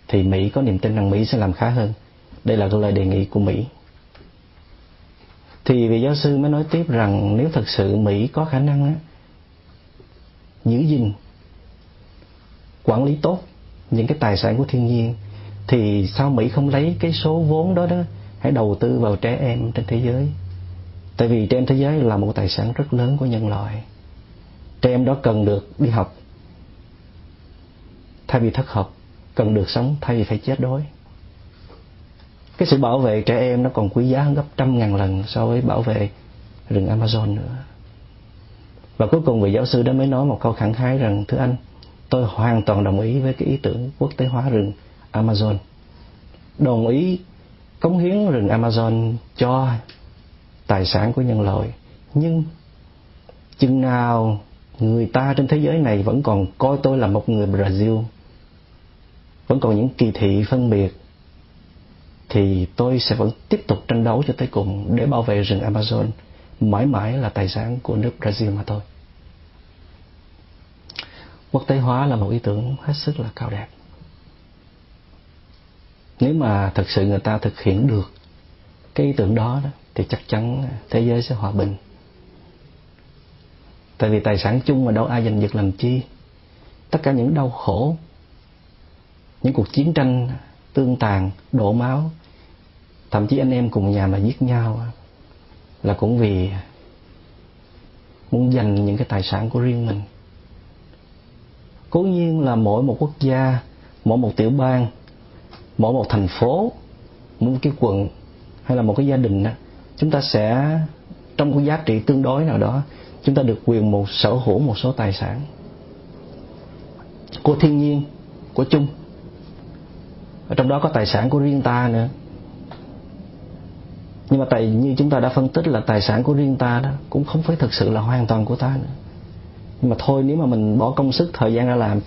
thì Mỹ có niềm tin rằng Mỹ sẽ làm khá hơn. Đây là lời đề nghị của Mỹ. Thì vị giáo sư mới nói tiếp rằng nếu thật sự Mỹ có khả năng á, giữ gìn quản lý tốt những cái tài sản của thiên nhiên thì sao Mỹ không lấy cái số vốn đó đó hãy đầu tư vào trẻ em trên thế giới? Tại vì trẻ em thế giới là một tài sản rất lớn của nhân loại trẻ em đó cần được đi học. Thay vì thất học, cần được sống thay vì phải chết đói. Cái sự bảo vệ trẻ em nó còn quý giá hơn gấp trăm ngàn lần so với bảo vệ rừng Amazon nữa. Và cuối cùng vị giáo sư đó mới nói một câu khẳng khái rằng, thưa anh, tôi hoàn toàn đồng ý với cái ý tưởng quốc tế hóa rừng Amazon. Đồng ý cống hiến rừng Amazon cho tài sản của nhân loại, nhưng chừng nào người ta trên thế giới này vẫn còn coi tôi là một người Brazil vẫn còn những kỳ thị phân biệt thì tôi sẽ vẫn tiếp tục tranh đấu cho tới cùng để bảo vệ rừng Amazon mãi mãi là tài sản của nước Brazil mà thôi. Quốc tế hóa là một ý tưởng hết sức là cao đẹp. Nếu mà thực sự người ta thực hiện được cái ý tưởng đó, đó thì chắc chắn thế giới sẽ hòa bình. Tại vì tài sản chung mà đâu ai giành giật làm chi. Tất cả những đau khổ, những cuộc chiến tranh tương tàn, đổ máu, thậm chí anh em cùng nhà mà giết nhau là cũng vì muốn giành những cái tài sản của riêng mình cố nhiên là mỗi một quốc gia mỗi một tiểu bang mỗi một thành phố mỗi một cái quận hay là một cái gia đình đó, chúng ta sẽ trong cái giá trị tương đối nào đó chúng ta được quyền một sở hữu một số tài sản của thiên nhiên, của chung. Ở trong đó có tài sản của riêng ta nữa. Nhưng mà tại như chúng ta đã phân tích là tài sản của riêng ta đó cũng không phải thực sự là hoàn toàn của ta nữa. Nhưng mà thôi, nếu mà mình bỏ công sức, thời gian ra làm,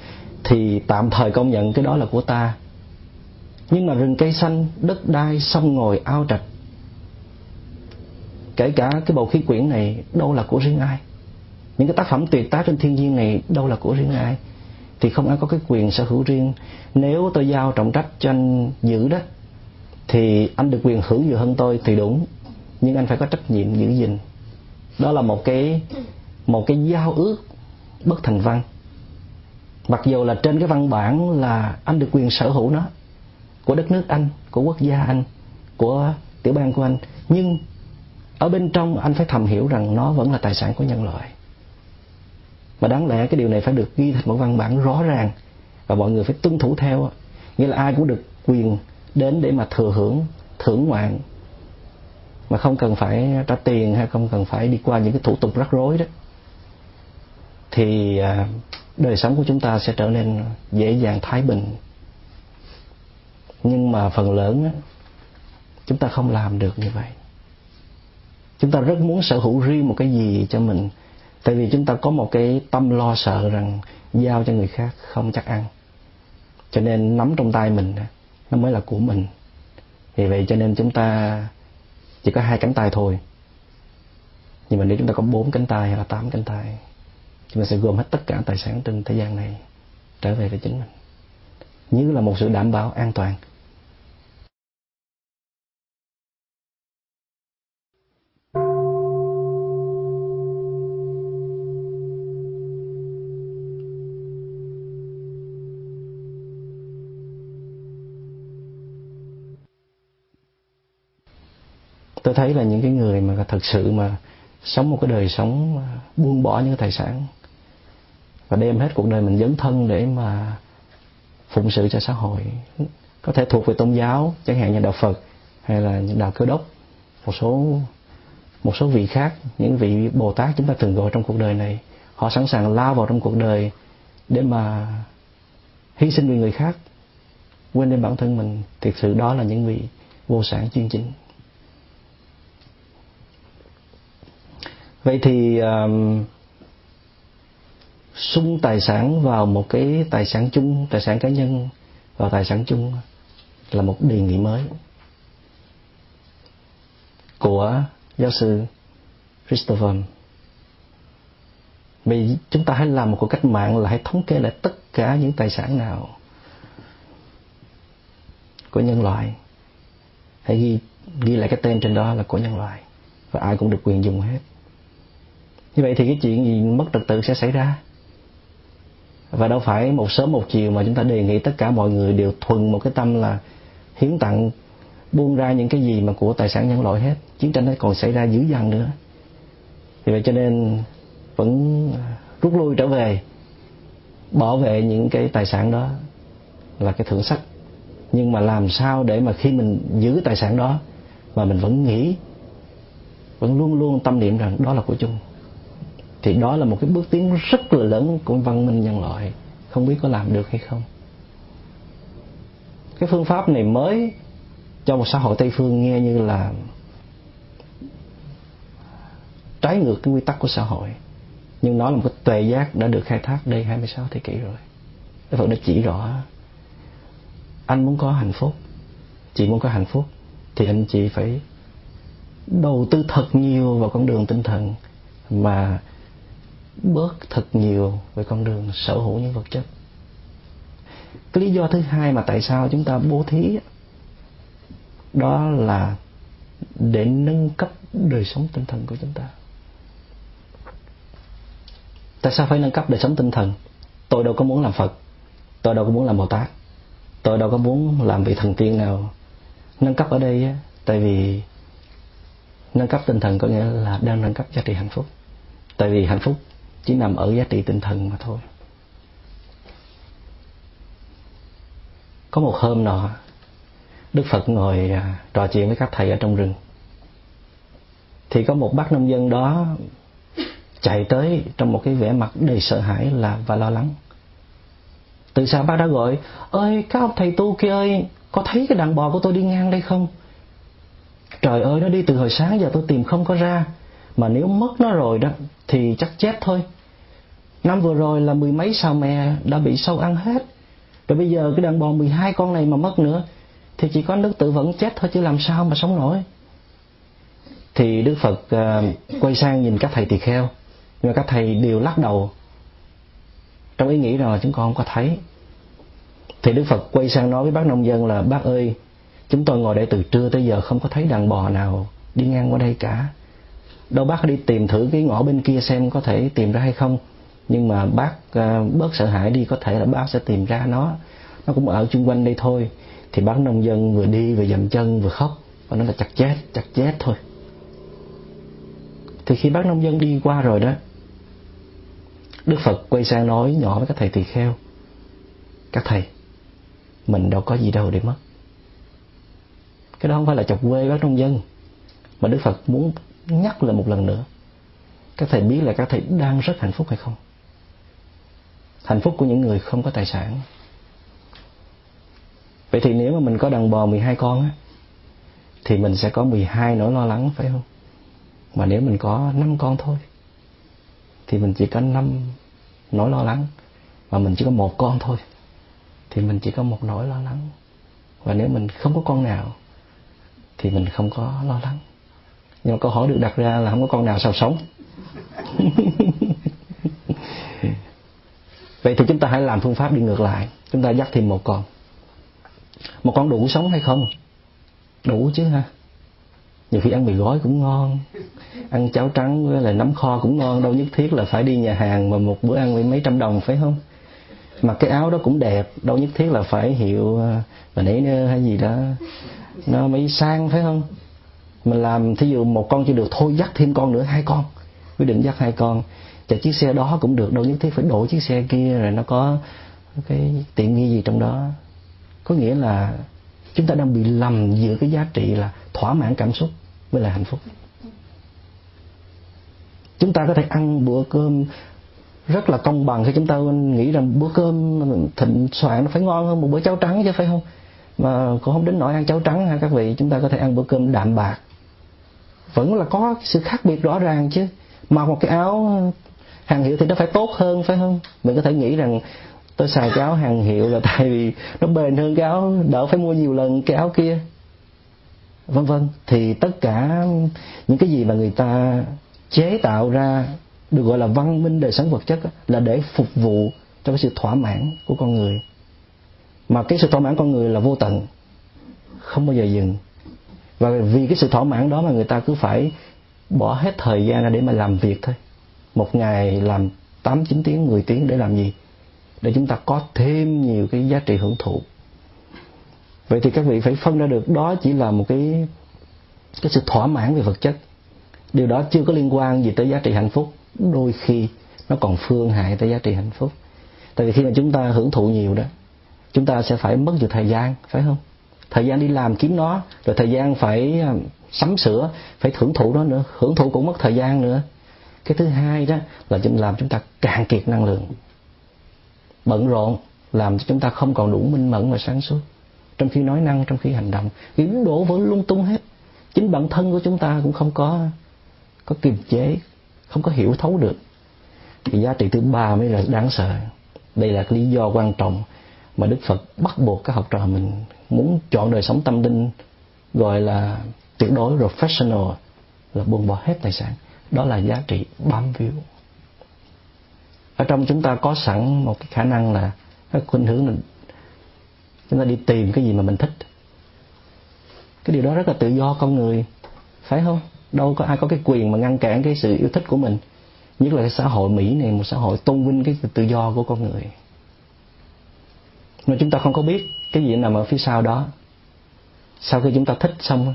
thì tạm thời công nhận cái đó là của ta. Nhưng mà rừng cây xanh, đất đai, sông ngồi ao trạch kể cả cái bầu khí quyển này, đâu là của riêng ai? Những cái tác phẩm tuyệt tác trên thiên nhiên này, đâu là của riêng ai? Thì không ai có cái quyền sở hữu riêng. Nếu tôi giao trọng trách cho anh giữ đó, thì anh được quyền hưởng nhiều hơn tôi thì đúng. Nhưng anh phải có trách nhiệm giữ gìn. Đó là một cái một cái giao ước bất thành văn. Mặc dù là trên cái văn bản là anh được quyền sở hữu nó, của đất nước anh, của quốc gia anh, của tiểu bang của anh, nhưng ở bên trong, anh phải thầm hiểu rằng nó vẫn là tài sản của nhân loại. Mà đáng lẽ cái điều này phải được ghi thành một văn bản rõ ràng và mọi người phải tuân thủ theo nghĩa là ai cũng được quyền đến để mà thừa hưởng, thưởng ngoạn. Mà không cần phải trả tiền hay không cần phải đi qua những cái thủ tục rắc rối đó. Thì à, đời sống của chúng ta sẽ trở nên dễ dàng, thái bình. Nhưng mà phần lớn chúng ta không làm được như vậy chúng ta rất muốn sở hữu riêng một cái gì cho mình. Tại vì chúng ta có một cái tâm lo sợ rằng giao cho người khác không chắc ăn. Cho nên nắm trong tay mình nó mới là của mình. Vì vậy cho nên chúng ta chỉ có hai cánh tay thôi. Nhưng mà nếu chúng ta có bốn cánh tay hay là tám cánh tay, chúng ta sẽ gom hết tất cả tài sản trên thế gian này trở về với chính mình. Như là một sự đảm bảo an toàn. Tôi thấy là những cái người mà thật sự mà sống một cái đời sống buông bỏ những cái tài sản và đem hết cuộc đời mình dấn thân để mà phụng sự cho xã hội, có thể thuộc về tôn giáo, chẳng hạn như đạo Phật hay là những đạo cơ đốc, một số một số vị khác, những vị Bồ Tát chúng ta từng gọi trong cuộc đời này, họ sẵn sàng lao vào trong cuộc đời để mà hy sinh vì người khác, quên đi bản thân mình. Thực sự đó là những vị vô sản chuyên chính vậy thì um, sung tài sản vào một cái tài sản chung tài sản cá nhân vào tài sản chung là một đề nghị mới của giáo sư Christopher. Vì chúng ta hãy làm một cuộc cách mạng là hãy thống kê lại tất cả những tài sản nào của nhân loại. Hãy ghi ghi lại cái tên trên đó là của nhân loại và ai cũng được quyền dùng hết như vậy thì cái chuyện gì mất trật tự sẽ xảy ra? Và đâu phải một sớm một chiều mà chúng ta đề nghị tất cả mọi người đều thuần một cái tâm là hiến tặng, buông ra những cái gì mà của tài sản nhân loại hết. Chiến tranh nó còn xảy ra dữ dằn nữa. Vì vậy cho nên vẫn rút lui trở về, bảo vệ những cái tài sản đó là cái thượng sách. Nhưng mà làm sao để mà khi mình giữ tài sản đó mà mình vẫn nghĩ, vẫn luôn luôn tâm niệm rằng đó là của chung? Thì đó là một cái bước tiến rất là lớn của văn minh nhân loại. Không biết có làm được hay không. Cái phương pháp này mới cho một xã hội tây phương nghe như là trái ngược cái quy tắc của xã hội. Nhưng nó là một cái tuệ giác đã được khai thác đây 26 thế kỷ rồi. Đức Phật đã chỉ rõ, anh muốn có hạnh phúc, chị muốn có hạnh phúc, thì anh chị phải đầu tư thật nhiều vào con đường tinh thần mà bớt thật nhiều về con đường sở hữu những vật chất. Cái lý do thứ hai mà tại sao chúng ta bố thí đó là để nâng cấp đời sống tinh thần của chúng ta. Tại sao phải nâng cấp đời sống tinh thần? Tôi đâu có muốn làm phật, tôi đâu có muốn làm bồ tát, tôi đâu có muốn làm vị thần tiên nào. Nâng cấp ở đây tại vì nâng cấp tinh thần có nghĩa là đang nâng cấp giá trị hạnh phúc. Tại vì hạnh phúc chỉ nằm ở giá trị tinh thần mà thôi. Có một hôm nọ, đức phật ngồi à, trò chuyện với các thầy ở trong rừng. Thì có một bác nông dân đó chạy tới trong một cái vẻ mặt đầy sợ hãi là, và lo lắng. Từ xa bác đã gọi, ơi, các ông thầy tu kia ơi, có thấy cái đàn bò của tôi đi ngang đây không? Trời ơi, nó đi từ hồi sáng giờ tôi tìm không có ra mà nếu mất nó rồi đó thì chắc chết thôi. Năm vừa rồi là mười mấy sao mè đã bị sâu ăn hết. Rồi bây giờ cái đàn bò 12 con này mà mất nữa thì chỉ có nước tự vẫn chết thôi chứ làm sao mà sống nổi. Thì đức phật uh, quay sang nhìn các thầy tỳ kheo. Nhưng mà các thầy đều lắc đầu. Trong ý nghĩ rằng là chúng con không có thấy. Thì đức phật quay sang nói với bác nông dân là bác ơi chúng tôi ngồi đây từ trưa tới giờ không có thấy đàn bò nào đi ngang qua đây cả đâu bác đi tìm thử cái ngõ bên kia xem có thể tìm ra hay không. Nhưng mà bác uh, bớt sợ hãi đi có thể là bác sẽ tìm ra nó. Nó cũng ở chung quanh đây thôi. Thì bác nông dân vừa đi vừa dậm chân vừa khóc. Và nó là chặt chết chặt chết thôi. Thì khi bác nông dân đi qua rồi đó đức phật quay sang nói nhỏ với các thầy tỳ kheo các thầy mình đâu có gì đâu để mất. Cái đó không phải là chọc quê bác nông dân mà đức phật muốn nhắc lại một lần nữa, các thầy biết là các thầy đang rất hạnh phúc hay không? Hạnh phúc của những người không có tài sản. Vậy thì nếu mà mình có đàn bò 12 con á, thì mình sẽ có 12 nỗi lo lắng, phải không? Mà nếu mình có 5 con thôi, thì mình chỉ có 5 nỗi lo lắng. Và mình chỉ có một con thôi, thì mình chỉ có một nỗi lo lắng. Và nếu mình không có con nào, thì mình không có lo lắng nhưng mà câu hỏi được đặt ra là không có con nào sao sống? Vậy thì chúng ta hãy làm phương pháp đi ngược lại. Chúng ta dắt thêm một con. Một con đủ sống hay không? Đủ chứ ha. Nhiều khi ăn mì gói cũng ngon ăn cháo trắng với là nấm kho cũng ngon đâu nhất thiết là phải đi nhà hàng mà một bữa ăn với mấy trăm đồng phải không? Mặc cái áo đó cũng đẹp đâu nhất thiết là phải hiệu là nấy hay gì đó nó mới sang phải không mình làm, thí dụ một con chưa được thôi dắt thêm con nữa, hai con. Quyết định dắt hai con. Chạy chiếc xe đó cũng được, đâu nhất thiết phải đổ chiếc xe kia rồi nó có cái tiện nghi gì trong đó. Có nghĩa là chúng ta đang bị lầm giữa cái giá trị là thỏa mãn cảm xúc với là hạnh phúc. Chúng ta có thể ăn bữa cơm rất là công bằng khi chúng ta nghĩ rằng bữa cơm thịnh soạn nó phải ngon hơn một bữa cháo trắng chứ, phải không? Mà cũng không đến nỗi ăn cháo trắng ha các vị. Chúng ta có thể ăn bữa cơm đạm bạc vẫn là có sự khác biệt rõ ràng chứ. Mặc một cái áo hàng hiệu thì nó phải tốt hơn, phải không? Mình có thể nghĩ rằng, tôi xài cái áo hàng hiệu là tại vì nó bền hơn cái áo, đỡ phải mua nhiều lần cái áo kia. Vân vân. Thì tất cả những cái gì mà người ta chế tạo ra được gọi là văn minh đời sống vật chất là để phục vụ cho cái sự thỏa mãn của con người. Mà cái sự thỏa mãn con người là vô tận, không bao giờ dừng và vì cái sự thỏa mãn đó mà người ta cứ phải bỏ hết thời gian ra để mà làm việc thôi. Một ngày làm 8 9 tiếng 10 tiếng để làm gì? Để chúng ta có thêm nhiều cái giá trị hưởng thụ. Vậy thì các vị phải phân ra được, đó chỉ là một cái cái sự thỏa mãn về vật chất. Điều đó chưa có liên quan gì tới giá trị hạnh phúc. Đôi khi nó còn phương hại tới giá trị hạnh phúc. Tại vì khi mà chúng ta hưởng thụ nhiều đó, chúng ta sẽ phải mất nhiều thời gian, phải không? Thời gian đi làm kiếm nó, rồi thời gian phải ờ, sắm sửa, phải hưởng thụ nó nữa, hưởng thụ cũng mất thời gian nữa. Cái thứ hai đó là chúng làm chúng ta cạn kiệt năng lượng. Bận rộn, làm cho chúng ta không còn đủ minh mẫn và sáng suốt. Trong khi nói năng, trong khi hành động kiếm đổ vỡ lung tung hết. Chính bản thân của chúng ta cũng không có có kiềm chế, không có hiểu thấu được. Thì giá trị thứ ba mới là đáng sợ. Đây là lý do quan trọng mà đức phật bắt buộc các học trò mình muốn chọn đời sống tâm linh, gọi là tuyệt đối professional, là buông bỏ hết tài sản. Đó là giá trị bám víu. Ở trong chúng ta có sẵn một cái khả năng là cái khuynh hướng là chúng ta đi tìm cái gì mà mình thích. Cái điều đó rất là tự do con người, phải không? Đâu có ai có cái quyền mà ngăn cản cái sự yêu thích của mình. Nhất là cái xã hội mỹ này, một xã hội tôn vinh cái tự do của con người nhưng chúng ta không có biết cái gì nằm ở phía sau đó. Sau khi chúng ta thích xong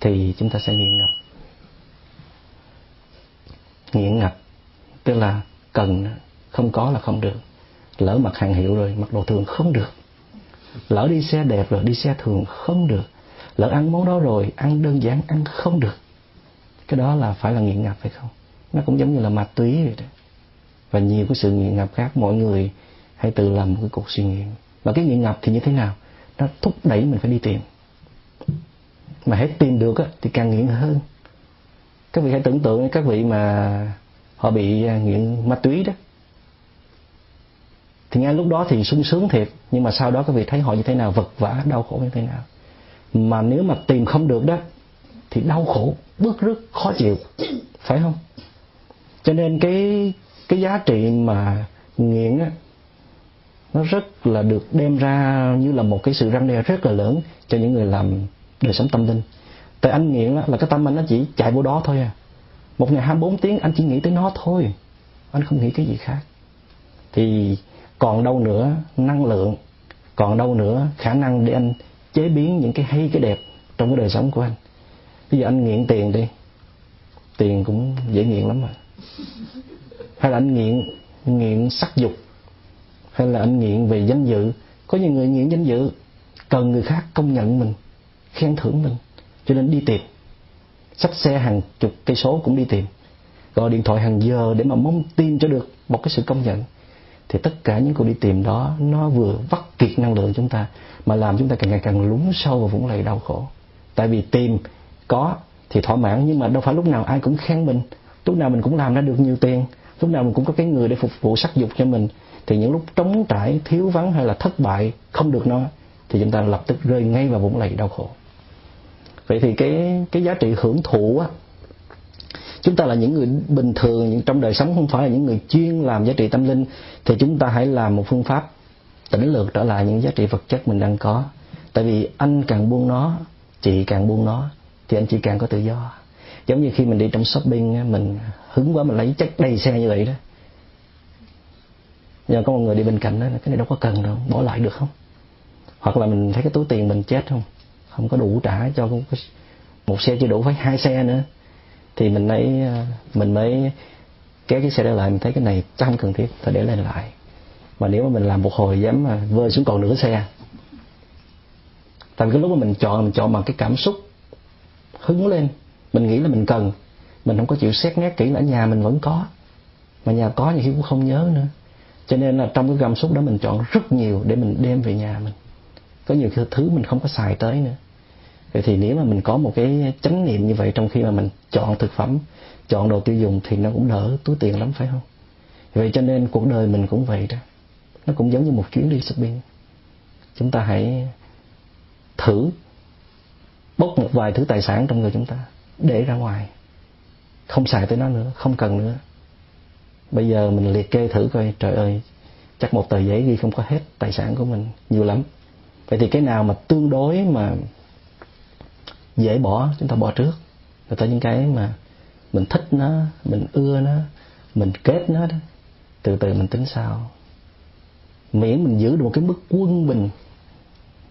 thì chúng ta sẽ nghiện ngập. Nghiện ngập, tức là cần không có là không được. Lỡ mặc hàng hiệu rồi, mặc đồ thường không được. Lỡ đi xe đẹp rồi, đi xe thường không được. Lỡ ăn món đó rồi, ăn đơn giản, ăn không được. Cái đó là phải là nghiện ngập phải không? Nó cũng giống như là ma túy vậy đó. Và nhiều cái sự nghiện ngập khác, mọi người hãy tự làm một cái cuộc suy nghiệm và cái nghiện ngập thì như thế nào? Nó thúc đẩy mình phải đi tìm. Mà hết tìm được á, thì càng nghiện hơn. Các vị hãy tưởng tượng các vị mà họ bị à, nghiện ma túy đó. Thì ngay lúc đó thì sung sướng thiệt nhưng mà sau đó các vị thấy họ như thế nào vật vã đau khổ như thế nào. Mà nếu mà tìm không được đó thì đau khổ bước rứt khó chịu. Phải không? Cho nên cái cái giá trị mà nghiện á nó rất là được đem ra như là một cái sự răng đe rất là lớn cho những người làm đời sống tâm linh. Tại anh nghiện là cái tâm anh nó chỉ chạy vô đó thôi à. Một ngày 24 tiếng anh chỉ nghĩ tới nó thôi. Anh không nghĩ cái gì khác. Thì còn đâu nữa năng lượng, còn đâu nữa khả năng để anh chế biến những cái hay, cái đẹp trong cái đời sống của anh. Bây giờ anh nghiện tiền đi. Tiền cũng dễ nghiện lắm mà. Hay là anh nghiện nghiện sắc dục hay là anh nghiện về danh dự? Có những người nghiện danh dự, cần người khác công nhận mình, khen thưởng mình, cho nên đi tìm. Xách xe hàng chục cây số cũng đi tìm. Gọi điện thoại hàng giờ để mà mong tìm cho được một cái sự công nhận. Thì tất cả những cuộc đi tìm đó, nó vừa vắt kiệt năng lượng chúng ta, mà làm chúng ta càng ngày càng lún sâu vào vũng lầy đau khổ. Tại vì tìm có thì thỏa mãn, nhưng mà đâu phải lúc nào ai cũng khen mình. Lúc nào mình cũng làm ra được nhiều tiền, lúc nào mình cũng có cái người để phục vụ sắc dục cho mình thì những lúc trống trải, thiếu vắng hay là thất bại không được nó thì chúng ta lập tức rơi ngay vào vũng lầy đau khổ. Vậy thì cái cái giá trị hưởng thụ á, chúng ta là những người bình thường, những trong đời sống không phải là những người chuyên làm giá trị tâm linh, thì chúng ta hãy làm một phương pháp tỉnh lược trở lại những giá trị vật chất mình đang có. Tại vì anh càng buông nó, chị càng buông nó, thì anh chị càng có tự do. Giống như khi mình đi trong shopping mình hứng quá mình lấy chất đầy xe như vậy đó giờ có một người đi bên cạnh đó cái này đâu có cần đâu, bỏ lại được không? Hoặc là mình thấy cái túi tiền mình chết không? Không có đủ trả cho một xe chưa đủ, phải hai xe nữa. Thì mình lấy ờ, mình mới kéo cái xe đó lại, mình thấy cái này chắc không cần thiết phải để lên lại. Mà nếu mà mình làm một hồi dám mà vơi xuống còn nửa xe tại vì cái lúc mà mình chọn mình chọn bằng cái cảm xúc, hứng lên. Mình nghĩ là mình cần, mình không có chịu xét nét kỹ là ở nhà mình vẫn có. Mà nhà có nhiều khi cũng không nhớ nữa cho nên là trong cái cảm xúc đó mình chọn rất nhiều để mình đem về nhà mình. Có nhiều thứ mình không có xài tới nữa. Vậy thì nếu mà mình có một cái chánh niệm như vậy trong khi mà mình chọn thực phẩm, chọn đồ tiêu dùng thì nó cũng đỡ túi tiền lắm, phải không? Vậy cho nên cuộc đời mình cũng vậy đó. Nó cũng giống như một chuyến đi shopping. Chúng ta hãy thử bốc một vài thứ tài sản trong người chúng ta để ra ngoài. Không xài tới nó nữa, không cần nữa bây giờ mình liệt kê thử coi, trời ơi, chắc một tờ giấy ghi không có hết tài sản của mình, nhiều lắm. Vậy thì cái nào mà tương đối mà dễ bỏ, chúng ta bỏ trước. Rồi tới những cái mà mình thích nó, mình ưa nó, mình kết nó đó, từ từ mình tính sao miễn mình giữ được một cái mức quân bình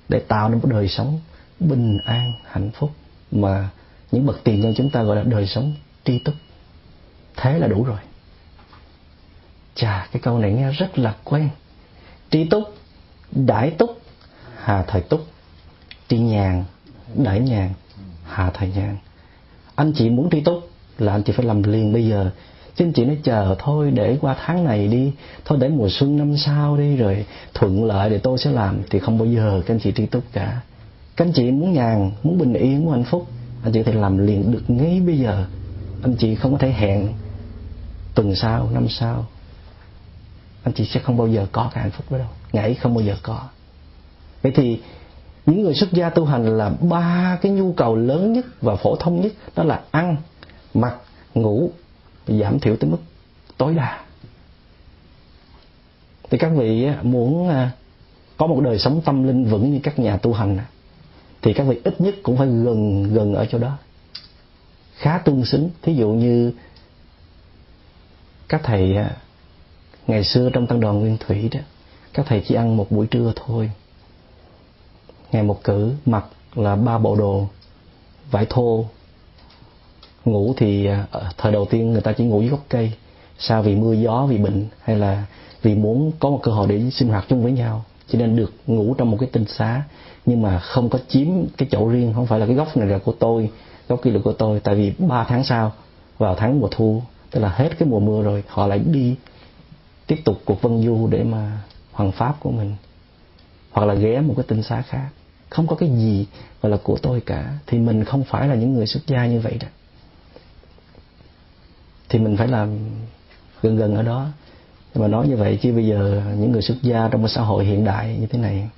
để tạo nên một đời sống bình an, hạnh phúc, mà những bậc tiền nhân chúng ta gọi là đời sống tri túc thế là đủ rồi chà, cái câu này nghe rất là quen. Tri túc, đại túc, hà thời túc. Tri nhàn, đại nhàn, hà thời nhàn. Anh chị muốn tri túc là anh chị phải làm liền bây giờ. Chứ anh chị nói chờ thôi, để qua tháng này đi. Thôi để mùa xuân năm sau đi, rồi thuận lợi để tôi sẽ làm. Thì không bao giờ các anh chị tri túc cả. Các anh chị muốn nhàn, muốn bình yên, muốn hạnh phúc, anh chị phải làm liền được ngay bây giờ. Anh chị không có thể hẹn tuần sau, năm sau anh chị sẽ không bao giờ có cái hạnh phúc đó đâu. Ngày không bao giờ có. Vậy thì những người xuất gia tu hành là ba cái nhu cầu lớn nhất và phổ thông nhất, đó là ăn, mặc, ngủ, giảm thiểu tới mức tối đa. Thì các vị muốn à, có một đời sống tâm linh vững như các nhà tu hành thì các vị ít nhất cũng phải gần gần ở chỗ đó. Khá tương xứng. Thí dụ như các thầy ngày xưa trong tăng đoàn nguyên thủy đó, các thầy chỉ ăn một buổi trưa thôi. Ngày một cử, mặc là ba bộ đồ, vải thô. Ngủ thì à, thời đầu tiên người ta chỉ ngủ dưới gốc cây. Sao vì mưa gió, vì bệnh, hay là vì muốn có một cơ hội để sinh hoạt chung với nhau cho nên được ngủ trong một cái tinh xá. Nhưng mà không có chiếm cái chỗ riêng, không phải là cái góc này là của tôi, góc kia là của tôi. Tại vì ba tháng sau, vào tháng mùa thu, tức là hết cái mùa mưa rồi, họ lại đi tiếp tục cuộc vân du để mà hoàng pháp của mình. Hoặc là ghé một cái tinh xá khác. Không có cái gì gọi là của tôi cả. Thì mình không phải là những người xuất gia như vậy đó. Thì mình phải làm gần gần ở đó. Nhưng mà nói như vậy chứ bây giờ những người xuất gia trong một xã hội hiện đại như thế này,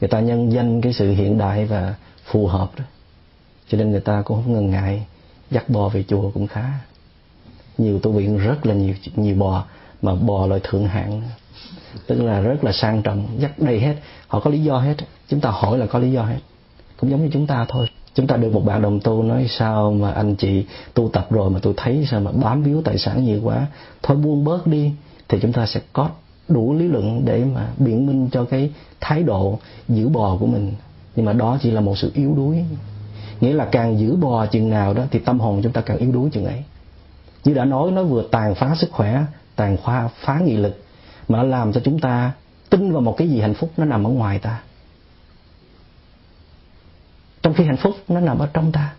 người ta nhân danh cái sự hiện đại và phù hợp đó. Cho nên người ta cũng không ngần ngại dắt bò về chùa cũng khá. Nhiều tu viện rất là nhiều nhiều bò mà bò loại thượng hạng. Tức là rất là sang trọng, dắt đầy hết. Họ có lý do hết. Chúng ta hỏi là có lý do hết. Cũng giống như chúng ta thôi. Chúng ta được một bạn đồng tu nói sao mà anh chị tu tập rồi mà tôi thấy sao mà bám víu tài sản nhiều quá. Thôi buông bớt đi, thì chúng ta sẽ có đủ lý luận để mà biện minh cho cái thái độ giữ bò của mình. Nhưng mà đó chỉ là một sự yếu đuối. Nghĩa là càng giữ bò chừng nào đó thì tâm hồn chúng ta càng yếu đuối chừng ấy. Như đã nói, nó vừa tàn phá sức khỏe tàn khoa phá nghị lực, mà nó làm cho chúng ta tin vào một cái gì hạnh phúc nó nằm ở ngoài ta. Trong khi hạnh phúc nó nằm ở trong ta,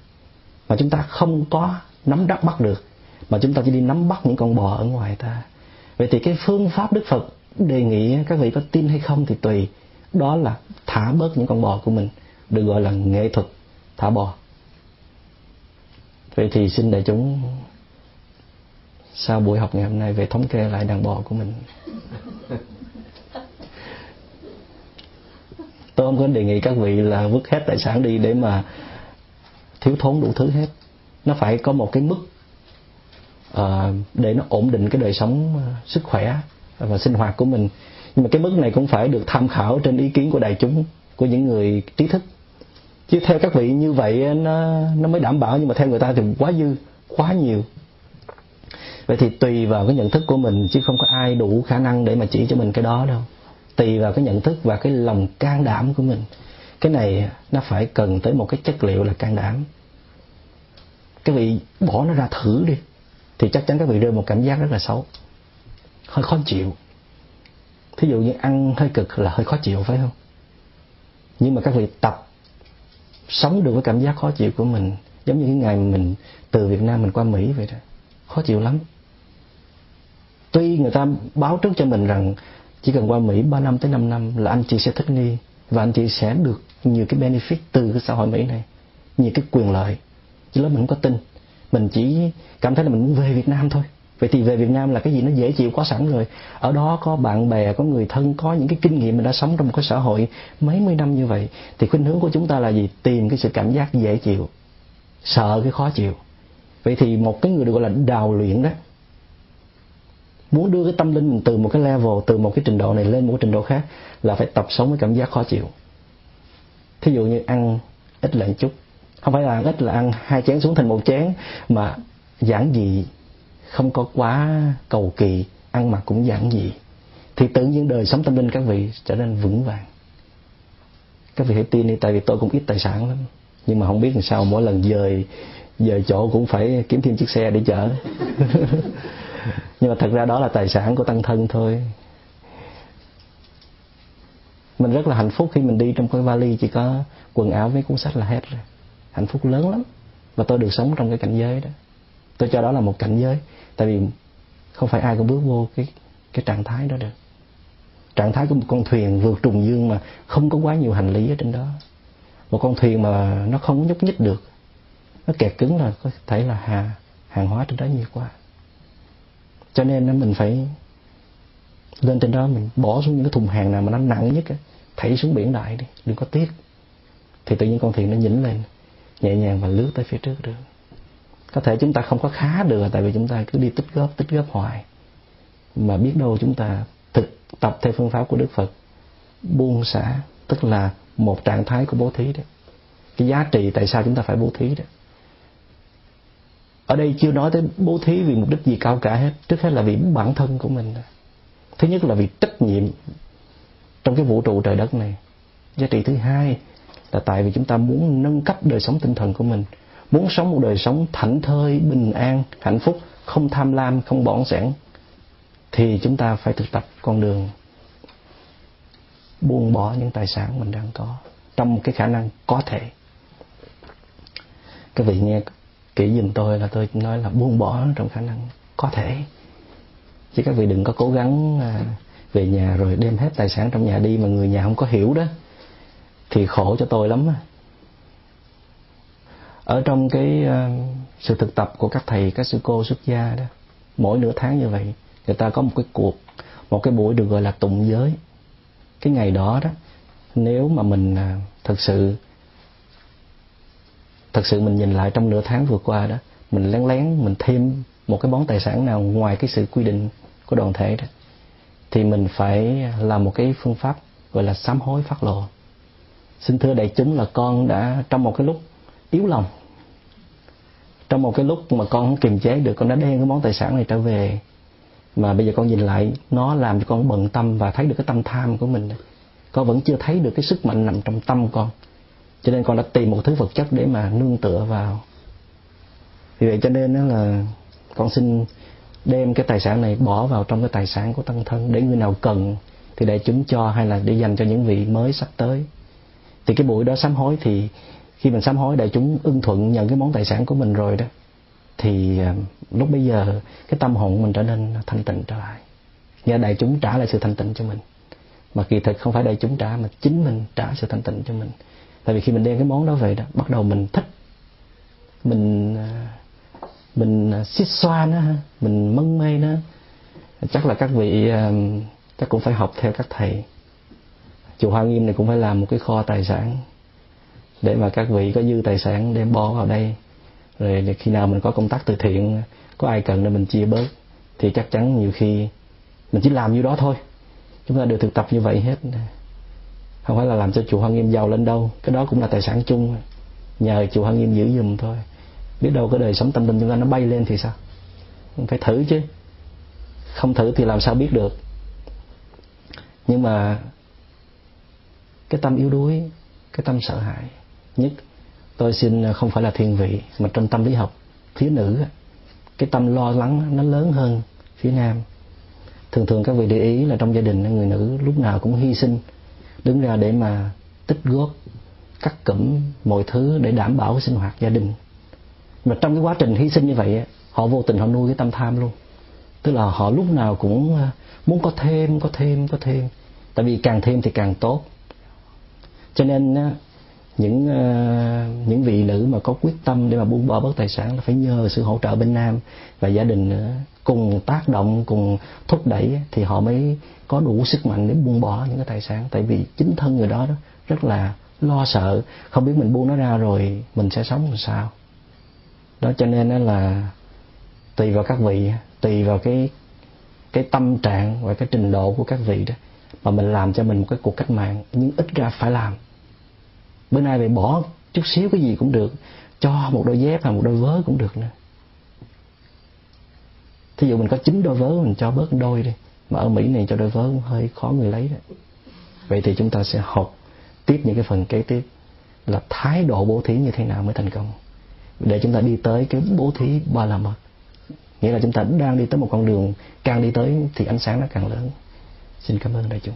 mà chúng ta không có nắm đắc bắt được, mà chúng ta chỉ đi nắm bắt những con bò ở ngoài ta. Vậy thì cái phương pháp đức phật đề nghị, các vị có tin hay không thì tùy. Đó là thả bớt những con bò của mình, được gọi là nghệ thuật thả bò. Vậy thì xin đại chúng sau buổi học ngày hôm nay về thống kê lại đàn bò của mình. Tôi không có đề nghị các vị là vứt hết tài sản đi để mà thiếu thốn đủ thứ hết. Nó phải có một cái mức uh, để nó ổn định cái đời sống uh, sức khỏe và sinh hoạt của mình. Nhưng mà cái mức này cũng phải được tham khảo trên ý kiến của đại chúng của những người trí thức. Chứ theo các vị như vậy ờ, nó nó mới đảm bảo nhưng mà theo người ta thì quá dư quá nhiều vậy thì tùy vào cái nhận thức của mình, chứ không có ai đủ khả năng để mà chỉ cho mình cái đó đâu. Tùy vào cái nhận thức và cái lòng can đảm của mình. Cái này nó phải cần tới một cái chất liệu là can đảm. Các vị bỏ nó ra thử đi, thì chắc chắn các vị rơi một cảm giác rất là xấu. Hơi khó chịu. Thí dụ như ăn hơi cực là hơi khó chịu, phải không? Nhưng mà các vị tập, sống được với cảm giác khó chịu của mình, giống như cái ngày mình từ Việt Nam mình qua Mỹ vậy đó. Khó chịu lắm tuy người ta báo trước cho mình rằng chỉ cần qua Mỹ 3 năm tới 5 năm là anh chị sẽ thích nghi và anh chị sẽ được nhiều cái benefit từ cái xã hội Mỹ này, nhiều cái quyền lợi. Chứ lúc mình không có tin. Mình chỉ cảm thấy là mình muốn về Việt Nam thôi. Vậy thì về Việt Nam là cái gì nó dễ chịu có sẵn rồi. Ở đó có bạn bè, có người thân, có những cái kinh nghiệm mình đã sống trong một cái xã hội mấy mươi năm như vậy, thì khuynh hướng của chúng ta là gì? Tìm cái sự cảm giác dễ chịu, sợ cái khó chịu. Vậy thì một cái người được gọi là đào luyện đó muốn đưa cái tâm linh mình từ một cái level, từ một cái trình độ này lên một cái trình độ khác là phải tập sống với cảm giác khó chịu. Thí dụ như ăn ít lại chút. Không phải là ăn ít, là ăn hai chén xuống thành một chén mà giản dị không có quá cầu kỳ, ăn mặc cũng giản dị thì tự nhiên đời sống tâm linh các vị trở nên vững vàng. Các vị hãy tin đi, tại vì tôi cũng ít tài sản lắm. Nhưng mà không biết làm sao mỗi lần dời dời chỗ cũng phải kiếm thêm chiếc xe để chở. nhưng mà thật ra đó là tài sản của tăng thân thôi. Mình rất là hạnh phúc khi mình đi trong cái vali chỉ có quần áo với cuốn sách là hết rồi. Hạnh phúc lớn lắm. Và tôi được sống trong cái cảnh giới đó. Tôi cho đó là một cảnh giới tại vì không phải ai cũng bước vô cái cái trạng thái đó được. Trạng thái của một con thuyền vượt trùng dương mà không có quá nhiều hành lý ở trên đó. Một con thuyền mà nó không nhúc nhích được. Nó kẹt cứng là có thể là hà, hàng hóa trên đó nhiều quá cho nên mình phải lên trên đó, mình bỏ xuống những cái thùng hàng nào mà nó nặng nhất thảy xuống biển đại đi, đừng có tiếc. Thì tự nhiên con thuyền nó nhỉnh lên, nhẹ nhàng và lướt tới phía trước được. Có thể chúng ta không có khá được, tại vì chúng ta cứ đi tích góp tích góp hoài. Mà biết đâu chúng ta thực tập theo phương pháp của Đức Phật, buông xả, tức là một trạng thái của bố thí đấy. Cái giá trị tại sao chúng ta phải bố thí đó ở đây chưa nói tới bố thí vì mục đích gì cao cả hết. Trước hết là vì bản thân của mình. Thứ nhất là vì trách nhiệm trong cái vũ trụ trời đất này. Giá trị thứ hai là tại vì chúng ta muốn nâng cấp đời sống tinh thần của mình. Muốn sống một đời sống thảnh thơi, bình an, hạnh phúc, không tham lam, không bỏng sẻn, thì chúng ta phải thực tập con đường buông bỏ những tài sản mình đang có trong cái khả năng có thể. Các vị nghe kỹ nhìn tôi là tôi nói là buông bỏ trong khả năng có thể. Chứ các vị đừng có cố gắng à, về nhà rồi đem hết tài sản trong nhà đi mà người nhà không có hiểu đó, thì khổ cho tôi lắm ở trong cái à, sự thực tập của các thầy, các sư cô, xuất gia đó, mỗi nửa tháng như vậy, người ta có một cái cuộc, một cái buổi được gọi là tụng giới. Cái ngày đó đó, nếu mà mình à, thực thật sự thật sự mình nhìn lại trong nửa tháng vừa qua đó, mình lén lén, mình thêm một cái món tài sản nào ngoài cái sự quy định của đoàn thể đó, thì mình phải làm một cái phương pháp gọi là sám hối phát lộ. Xin thưa đại chúng là con đã, trong một cái lúc yếu lòng, trong một cái lúc mà con không kiềm chế được, con đã đem cái món tài sản này trở về, mà bây giờ con nhìn lại, nó làm cho con bận tâm và thấy được cái tâm tham của mình con vẫn chưa thấy được cái sức mạnh nằm trong tâm con cho nên con đã tìm một thứ vật chất để mà nương tựa vào. Vì vậy cho nên đó là con xin đem cái tài sản này bỏ vào trong cái tài sản của tăng thân để người nào cần thì để chúng cho hay là để dành cho những vị mới sắp tới. Thì cái buổi đó sám hối thì khi mình sám hối đại chúng ưng thuận nhận cái món tài sản của mình rồi đó, thì à, lúc bây giờ cái tâm hồn mình trở nên thanh tịnh trở lại. Nhờ đại chúng trả lại sự thanh tịnh cho mình. Mà kỳ thực không phải đại chúng trả mà chính mình trả sự thanh tịnh cho mình tại vì khi mình đem cái món đó về đó, bắt đầu mình thích. Mình à, mình à, xiết xoa nó mình mân mê nó. Chắc là các vị à, chắc cũng phải học theo các thầy. Chùa Hoa Nghiêm này cũng phải làm một cái kho tài sản để mà các vị có dư tài sản đem bỏ vào đây. Rồi khi nào mình có công tác từ thiện, có ai cần để mình chia bớt, thì chắc chắn nhiều khi mình chỉ làm như đó thôi. Chúng ta đều thực tập như vậy hết không phải là làm cho chùa Hoa Nghiêm giàu lên đâu. Cái đó cũng là tài sản chung. Nhờ chùa Hoa Nghiêm giữ giùm thôi. Biết đâu cái đời sống tâm linh chúng ta nó bay lên thì sao? Phải thử chứ. Không thử thì làm sao biết được. Nhưng mà cái tâm yếu đuối, cái tâm sợ hãi nhất, tôi xin không phải là thiên vị, mà trong tâm lý học phía nữ, cái tâm lo lắng nó lớn hơn phía nam. Thường thường các vị để ý là trong gia đình, người nữ lúc nào cũng hy sinh đứng ra để mà tích góp, cắt cụm mọi thứ để đảm bảo sinh hoạt gia đình. Mà trong cái quá trình hy sinh như vậy họ vô tình họ nuôi cái tâm tham luôn. Tức là họ lúc nào cũng à, muốn có thêm có thêm có thêm. Tại vì càng thêm thì càng tốt. Cho nên những uh, những vị nữ mà có quyết tâm để mà buông bỏ bất tài sản là phải nhờ sự hỗ trợ bên nam và gia đình ờ, cùng tác động cùng thúc đẩy thì họ mới có đủ sức mạnh để buông bỏ những cái tài sản. Tại vì chính thân người đó, đó rất là lo sợ không biết mình buông nó ra rồi mình sẽ sống làm sao. Đó cho nên là tùy vào các vị tùy vào cái cái tâm trạng và cái trình độ của các vị đó mà mình làm cho mình một cái cuộc cách mạng nhưng ít ra phải làm bữa nay bị bỏ chút xíu cái gì cũng được, cho một đôi dép hay một đôi vớ cũng được nữa. Thí dụ mình có chín đôi vớ, mình cho bớt đôi đi. Mà ở mỹ này cho đôi vớ cũng hơi khó người lấy đấy vậy thì chúng ta sẽ học tiếp những cái phần kế tiếp là thái độ bố thí như thế nào mới thành công. Để chúng ta đi tới cái bố thí ba la mật. Nghĩa là chúng ta đang đi tới một con đường, càng đi tới thì ánh sáng nó càng lớn. Xin cảm ơn đại chúng.